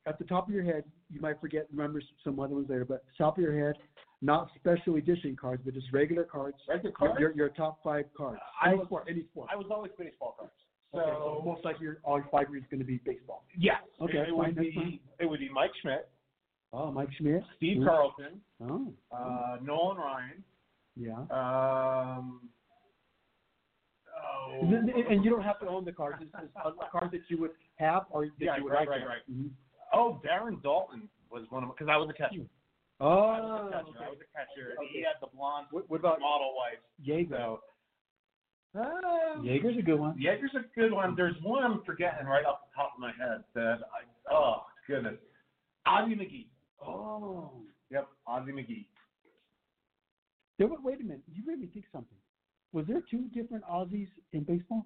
Speaker 6: at the top of your head, you might forget remember some other ones later, but top of your head, not special edition cards, but just regular cards.
Speaker 5: Regular cards?
Speaker 6: your, your top five cards.
Speaker 5: I
Speaker 6: Any
Speaker 5: was-
Speaker 6: sport, any sport.
Speaker 5: I was always baseball cards. So,
Speaker 6: Okay, so most likely your all five years is going to be baseball.
Speaker 5: yes,
Speaker 6: Okay,
Speaker 5: it, it would be
Speaker 6: fine.
Speaker 5: it would be Mike Schmidt,
Speaker 6: Oh, Mike Schmidt.
Speaker 5: Steve
Speaker 6: Mm.
Speaker 5: Carlton,
Speaker 6: Oh,
Speaker 5: uh, Nolan Ryan,
Speaker 6: yeah.
Speaker 5: um, oh,
Speaker 6: And, and you don't have to own the cards. It's just a card that you would have or that
Speaker 5: Yeah,
Speaker 6: you would
Speaker 5: right,
Speaker 6: like.
Speaker 5: right,
Speaker 6: have.
Speaker 5: right.
Speaker 6: Mhm.
Speaker 5: oh, Darren Daulton was one of them because I was a catcher. I
Speaker 6: Oh,
Speaker 5: was a catcher. I was a catcher.
Speaker 6: Okay.
Speaker 5: He had the blonde
Speaker 6: What, what about
Speaker 5: model wife.
Speaker 6: Jaeger?
Speaker 5: So, uh,
Speaker 6: Jaeger's a good one.
Speaker 5: Jaeger's a good one. There's one I'm forgetting right off the top of my head that I oh goodness, Ozzie McGee.
Speaker 6: Oh.
Speaker 5: Yep, Ozzie McGee.
Speaker 6: There, wa- wait a minute. You made me think something. Was there two different Ozzies in baseball?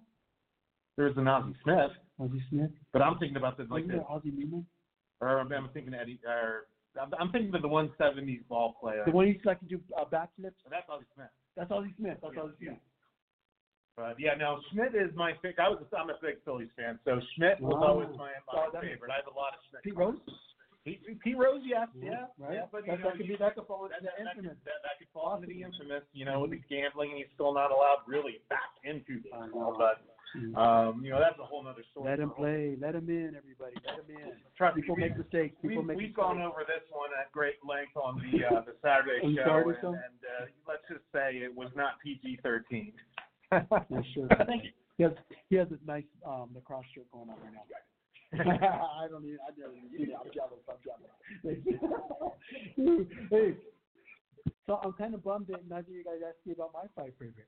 Speaker 5: There's an Ozzie Smith,
Speaker 6: Ozzie Smith.
Speaker 5: but I'm thinking about the like
Speaker 6: Wasn't
Speaker 5: the
Speaker 6: there Ozzie Newman?
Speaker 5: or I'm I'm thinking Eddie or I'm- I'm thinking of the 170s ball player.
Speaker 6: The one who used to like to do uh, backflips.
Speaker 5: That's Ozzie Smith.
Speaker 6: That's Ozzie Smith. That's
Speaker 5: Yeah,
Speaker 6: Ozzie Smith.
Speaker 5: But yeah, no, Schmidt is my favorite. I was a, I'm a big Phillies fan, so Schmidt was
Speaker 6: Wow.
Speaker 5: always my, my
Speaker 6: Oh,
Speaker 5: favorite. I have a lot of Schmidt.
Speaker 6: Pete Rose.
Speaker 5: Pete, Pete Rose, yes, yeah,
Speaker 6: Right.
Speaker 5: yeah, but
Speaker 6: that,
Speaker 5: know,
Speaker 6: that could be that could fall into
Speaker 5: that,
Speaker 6: the
Speaker 5: that, that, could,
Speaker 6: infamous.
Speaker 5: that, that could fall into the infamous, you know, with the gambling, and he's still not allowed really back into baseball. But um, you know, that's a whole other story.
Speaker 6: Let him play. Let him in, everybody. Let him in.
Speaker 5: Trust me,
Speaker 6: People
Speaker 5: we,
Speaker 6: make mistakes.
Speaker 5: we,
Speaker 6: People make
Speaker 5: we've
Speaker 6: mistakes.
Speaker 5: gone over this one at great length on the uh, the Saturday show, and, and uh, let's just say it was not PG-13.
Speaker 6: Yeah, sure. [LAUGHS]
Speaker 5: Thank you.
Speaker 6: He has he has a nice um lacrosse shirt going on right now. [LAUGHS] I don't even. I never even seen it. I'm jealous. I'm jealous. [LAUGHS] hey, so I'm kind of bummed that neither of you guys asked me about my five favorite.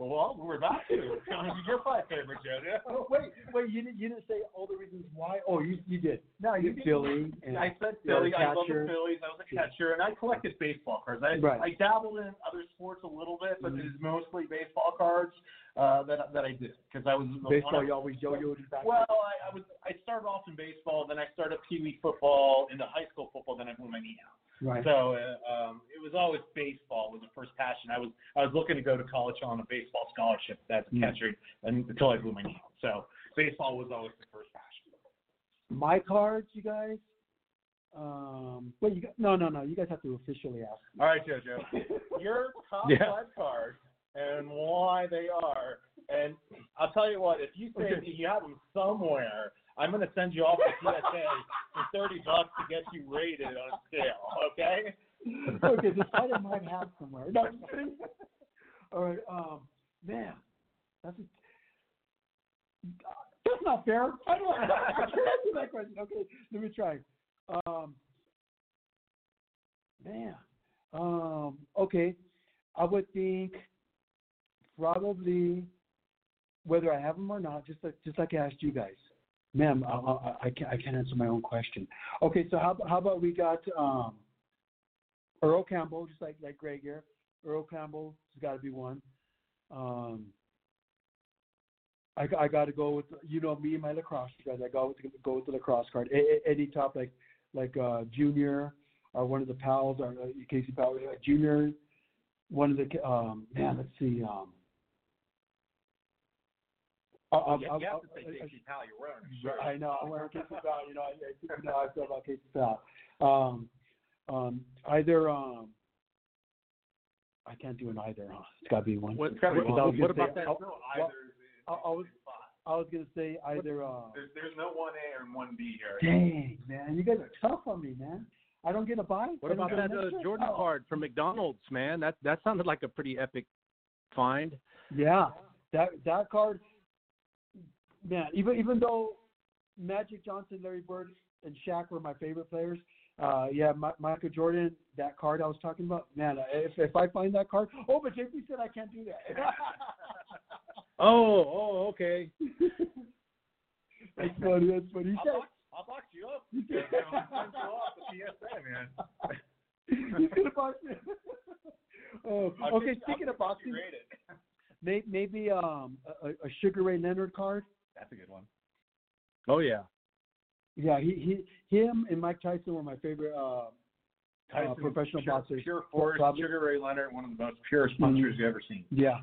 Speaker 5: Well, we're about to. You're my favorite, JoJo. [LAUGHS]
Speaker 6: Oh, wait, wait, you didn't you didn't say all the reasons why? Oh, you you did. No, you
Speaker 5: did.
Speaker 6: Philly and
Speaker 5: I said Philly. I love the Phillies. I was a catcher, and I collected baseball cards. I,
Speaker 6: Right.
Speaker 5: I dabbled in other sports a little bit, but
Speaker 6: Mhm.
Speaker 5: it was mostly baseball cards uh, that that I did because I was
Speaker 6: baseball. You always yo-yoed back.
Speaker 5: Well, I, I was I started off in baseball, then I started Pee Wee football, into high school football, then I blew my knee out.
Speaker 6: Right.
Speaker 5: So uh, um, it was always baseball was the first passion. I was I was looking to go to college on a baseball scholarship as a
Speaker 6: Mm.
Speaker 5: catcher, and, until I blew my knee. So baseball was always the first passion.
Speaker 6: My cards, you guys. Um, wait, you got, no, no, no. You guys have to officially ask.
Speaker 5: All right, JoJo, [LAUGHS] your top
Speaker 3: Yeah.
Speaker 5: five cards and why they are. And I'll tell you what, if you say you have them somewhere, I'm going to send you off to PSA for 30 bucks to get you rated on scale, okay?
Speaker 6: okay, this item might have somewhere. No, I'm kidding. [LAUGHS] All right, um, man, that's a, that's not fair. I don't. [LAUGHS] I can't answer that question. Okay, let me try. Um, man, um, okay, I would think probably whether I have them or not, just like just like I asked you guys. Ma'am, I, I, can't I can't answer my own question. Okay, so how how about we got um. Earl Campbell, just like like Greg here. Earl Campbell has got to be one. Um, I I got to go with you know me and my lacrosse guys. I got to go with the lacrosse card. Any top like like uh, Junior or one of the Powells or uh, Casey Powell uh, Junior. One of the um man, let's see. Um, I'll, I'll,
Speaker 5: you,
Speaker 6: I'll,
Speaker 5: have
Speaker 6: I'll-
Speaker 5: to say
Speaker 6: I- I-
Speaker 5: Casey Powell, you're wearing a shirt.
Speaker 6: I know. I'm wearing Casey Powell. You know, I, I, you know how I feel about Casey Powell. Um, um, either um, I can't do an either. Huh? It's got to be one.
Speaker 3: What,
Speaker 5: Trevor,
Speaker 6: Because I was
Speaker 3: what,
Speaker 6: gonna say-
Speaker 3: about that?
Speaker 6: I'll-
Speaker 5: no either.
Speaker 6: I, I was I was gonna say either. Uh,
Speaker 5: There's, there's no one A and one B here.
Speaker 6: dang man, you guys are tough on me, man. I don't get a buy.
Speaker 3: What about that uh. Jordan
Speaker 6: Oh.
Speaker 3: card from McDonald's, man? That that sounded like a pretty epic find.
Speaker 6: Yeah, that that card, man. Even even though Magic Johnson, Larry Bird, and Shaq were my favorite players, uh, yeah, Mi- Michael Jordan, that card I was talking about, man. If if I find that card, oh, but JP said I can't do that. [LAUGHS]
Speaker 3: Oh, oh, okay.
Speaker 6: that's funny. That's funny. He
Speaker 5: I'll
Speaker 6: said
Speaker 5: box, I'll box you up. You know, send you off the PSA, man.
Speaker 6: he's gonna box me. [LAUGHS] oh, okay. Speaking of boxing, maybe um a, a Sugar Ray Leonard card.
Speaker 5: That's a good one.
Speaker 3: Oh yeah.
Speaker 6: Yeah, he he him and Mike Tyson were my favorite uh, uh professional
Speaker 5: pure,
Speaker 6: boxers.
Speaker 5: Pure force,
Speaker 6: Probably-
Speaker 5: Sugar Ray Leonard, one of the most purest punchers you've ever seen.
Speaker 6: Yeah,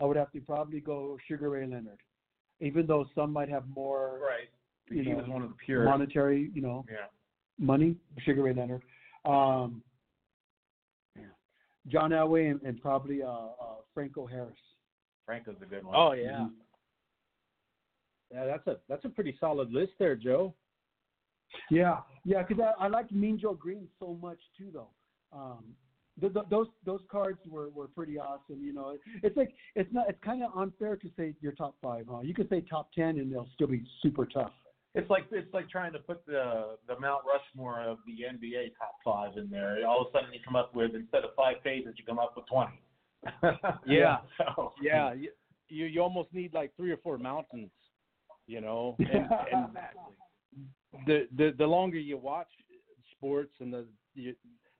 Speaker 6: I would have to probably go Sugar Ray Leonard, even though some might have more
Speaker 5: Right.
Speaker 6: You
Speaker 5: he
Speaker 6: know,
Speaker 5: was one of the purest.
Speaker 6: monetary, you know,
Speaker 5: yeah.
Speaker 6: money. Sugar Ray Leonard, um. John Elway, and, and probably uh, uh, Franco Harris.
Speaker 5: Franco's a good one.
Speaker 3: Oh yeah. Yeah, that's a that's a pretty solid list there, Joe.
Speaker 6: Yeah, yeah, because I, I liked Mean Joe Greene so much too, though. Um, th- th- those those cards were, were pretty awesome. You know, it's like it's not it's kind of unfair to say your top five. Huh? You could say top ten, and they'll still be super tough.
Speaker 5: It's like it's like trying to put the the Mount Rushmore of the NBA top five in there. All of a sudden, you come up with instead of five pages, you come up with twenty. [LAUGHS]
Speaker 3: Yeah. [LAUGHS]
Speaker 5: So,
Speaker 3: Yeah, you, you you almost need like three or four mountains, you know. [LAUGHS] And, and the the the longer you watch sports and the you,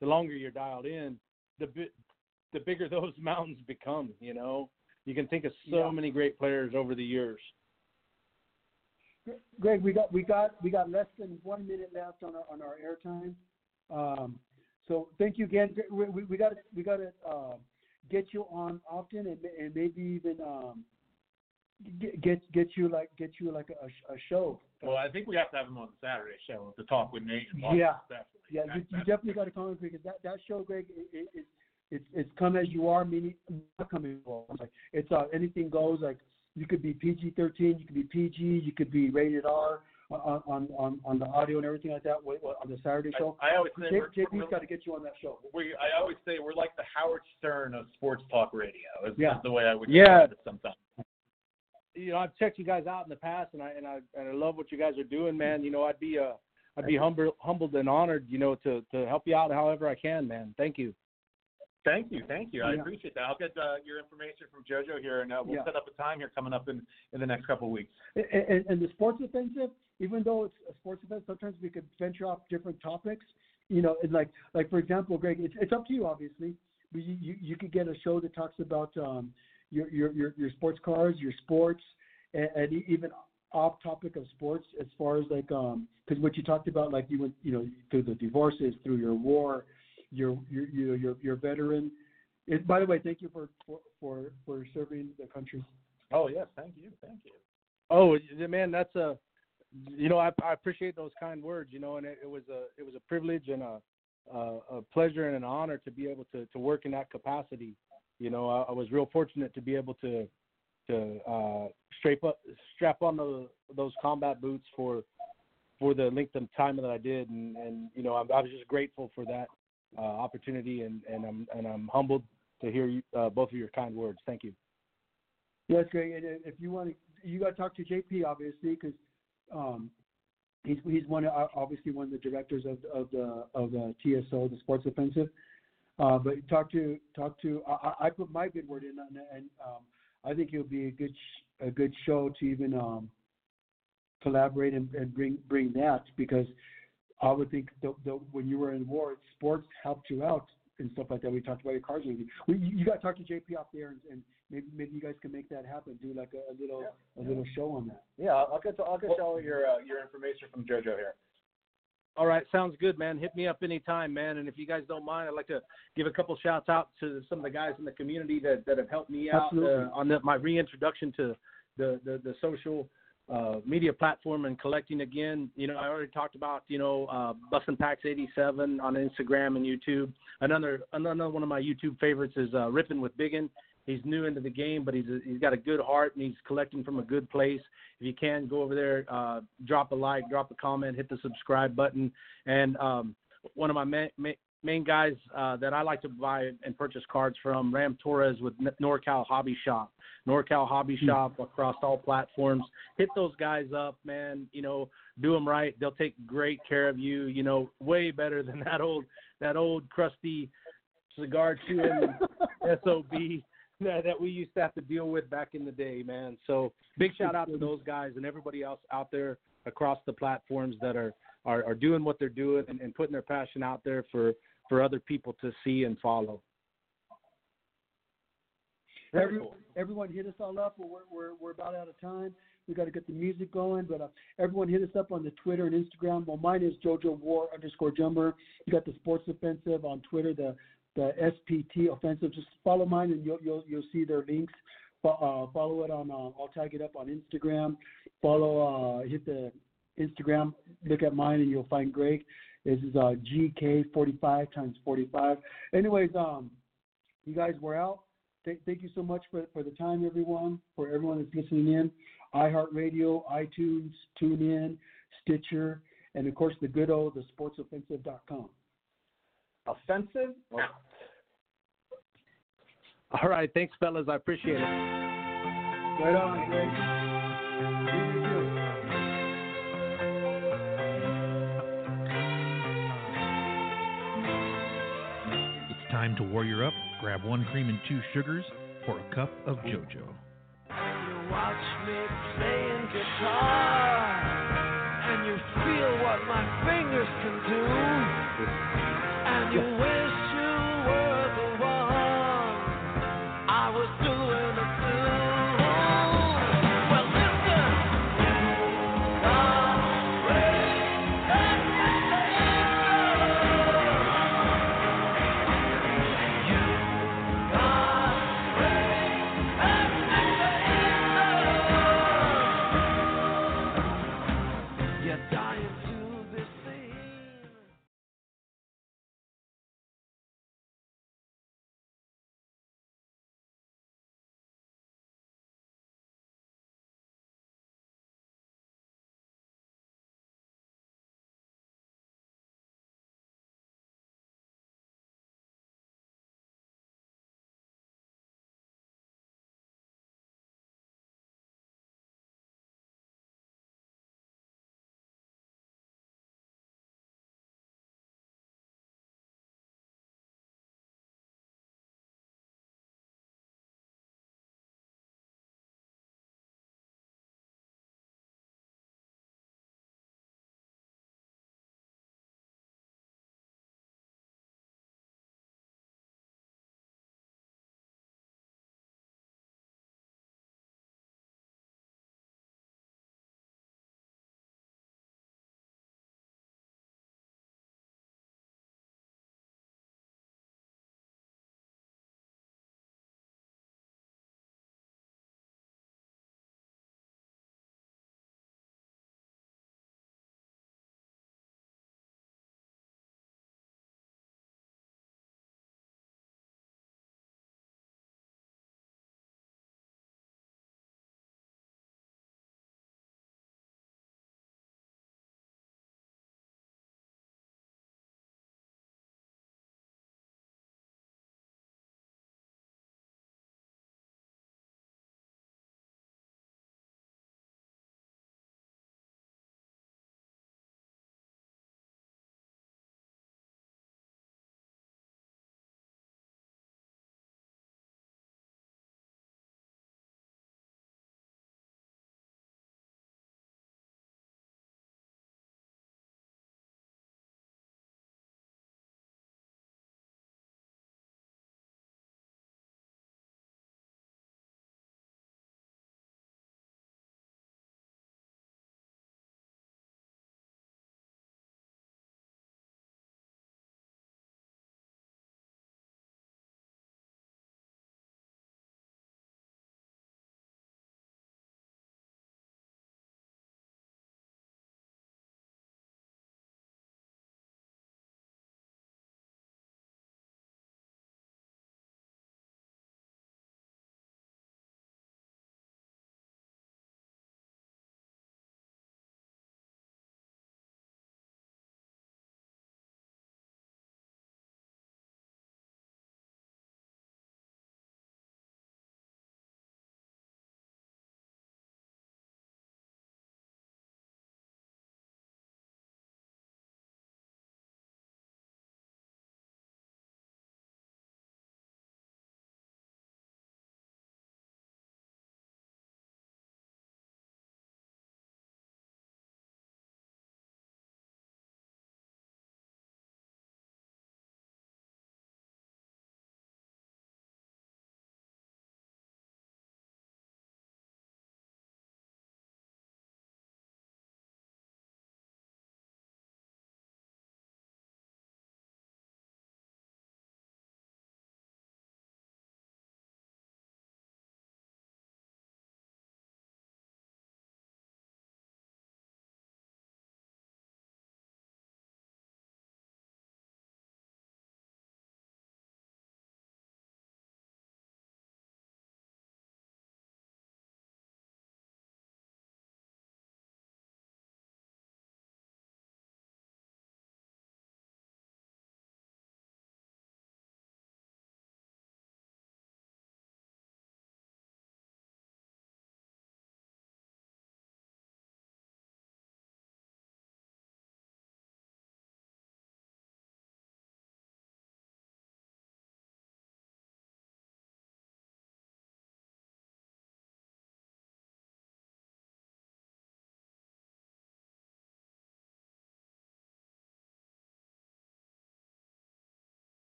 Speaker 3: the longer you're dialed in, the bi- the bigger [LAUGHS] those mountains become. You know, you can think of so
Speaker 6: Yeah.
Speaker 3: many great players over the years.
Speaker 6: Greg, we got we got we got less than one minute left on our on our airtime. Um, so thank you again. We we, we got we got to uh, get you on often and, and maybe even um, get get get you like get you like a, a show.
Speaker 5: well, I think we have to have him on the Saturday show to talk with Nate. And
Speaker 6: Yeah.
Speaker 5: definitely.
Speaker 6: Yeah,
Speaker 5: That-
Speaker 6: you, you definitely got to come because that that show, Greg, it, it, it's it's it's come as you are, meaning not come as. Like it's uh anything goes. Like you could be PG thirteen, you could be PG, you could be rated R on on on, on the audio and everything like that. Wait, what, on the Saturday show,
Speaker 5: I, I always say
Speaker 6: J-
Speaker 5: we're,
Speaker 6: JP's
Speaker 5: we're,
Speaker 6: got to get you on that show.
Speaker 5: we, I always say we're like the Howard Stern of sports talk radio. Is,
Speaker 6: Yeah.
Speaker 5: is the way I would
Speaker 3: Yeah.
Speaker 5: describe it sometimes.
Speaker 3: You know, I've checked you guys out in the past, and I and I and I love what you guys are doing, man. You know, I'd be uh I'd be humble, humbled and honored, you know, to to help you out however I can, man. Thank you.
Speaker 5: Thank you, thank you. I
Speaker 6: Yeah.
Speaker 5: appreciate that. I'll get uh, your information from JoJo here, and uh, we'll
Speaker 6: Yeah.
Speaker 5: set up a time here coming up in in the next couple of weeks.
Speaker 6: And, and, and the sports offensive, even though it's a sports event, sometimes we could venture off different topics. You know, like like for example, Greg, it's it's up to you, obviously. But you you, you could get a show that talks about um your your your, your sports cars, your sports, and, and even off topic of sports as far as like um because what you talked about like you went you know through the divorces through your war your your your your, your veteran it, by the way thank you for for for, for serving the country
Speaker 5: Oh yes, thank you, thank you.
Speaker 3: Oh man, that's a you know I, I appreciate those kind words. You know, and it, it was a it was a privilege and a a, a pleasure and an honor to be able to to work in that capacity. You know, I, I was real fortunate to be able to to uh, strap up strap on the, those combat boots for for the length of time that I did, and and you know I, I was just grateful for that uh, opportunity, and and I'm and I'm humbled to hear you, uh, both of your kind words. Thank you.
Speaker 6: Yeah, that's great. And if you want to, you got to talk to JP obviously because um, he's he's one of, obviously one of the directors of of the of the TSO, the Sports Offensive. Uh, but talk to talk to I, I put my good word in, and, and um, I think it'll be a good sh- a good show to even um, collaborate and, and bring bring that because I would think the, the, when you were in war, sports helped you out and stuff like that. We talked about your cars. We, you, you got to talk to JP out there and, and maybe maybe you guys can make that happen. Do like a, a little a little show on that.
Speaker 5: Yeah, I'll get to, I'll get you all your uh, your information from JoJo here.
Speaker 3: All right, sounds good, man. Hit me up anytime, man. And if you guys don't mind, I'd like to give a couple shouts out to some of the guys in the community that, that have helped me out uh, on the, my reintroduction to the the, the social uh, media platform and collecting again. You know, I already talked about you know uh, Bustin' Packs 87 on Instagram and YouTube. Another another one of my YouTube favorites is uh, Ripping with Biggin. He's new into the game, but he's a, he's got a good heart and he's collecting from a good place. If you can, go over there, uh, drop a like, drop a comment, hit the subscribe button. And um, one of my main, main guys uh, that I like to buy and purchase cards from, Ram Torres with NorCal Hobby Shop. NorCal Hobby Shop across all platforms. Hit those guys up, man. You know, do them right. They'll take great care of you. You know, way better than that old that old crusty cigar chewing [LAUGHS] sob [LAUGHS] that, that we used to have to deal with back in the day, man. So big shout out to those guys and everybody else out there across the platforms that are are, are doing what they're doing and, and putting their passion out there for for other people to see and follow.
Speaker 6: Every. Everyone hit us all up. We're, we're, we're about out of time. We got to get the music going, but uh, everyone hit us up on the Twitter and Instagram. Well, mine is JoJo War underscore Drummer. You got the Sports Offensive on Twitter, the the SPT Offensive. Just follow mine, and you'll you'll you'll see their links. Uh, follow it on. Uh, I'll tag it up on Instagram. Follow. Uh, hit the Instagram. Look at mine, and you'll find Greg. This is uh, GK45 times 45. Anyways, um, you guys were out. Th- thank you so much for, for the time, everyone, for everyone that's listening in. iHeartRadio, iTunes, TuneIn, Stitcher, and of course the good old the sportsoffensive.com.
Speaker 5: Offensive?
Speaker 3: All right, thanks, fellas. I appreciate it.
Speaker 6: Right on, Greg. You do too.
Speaker 1: It's time to warrior up. Grab one cream and two sugars for a cup of JoJo.
Speaker 2: You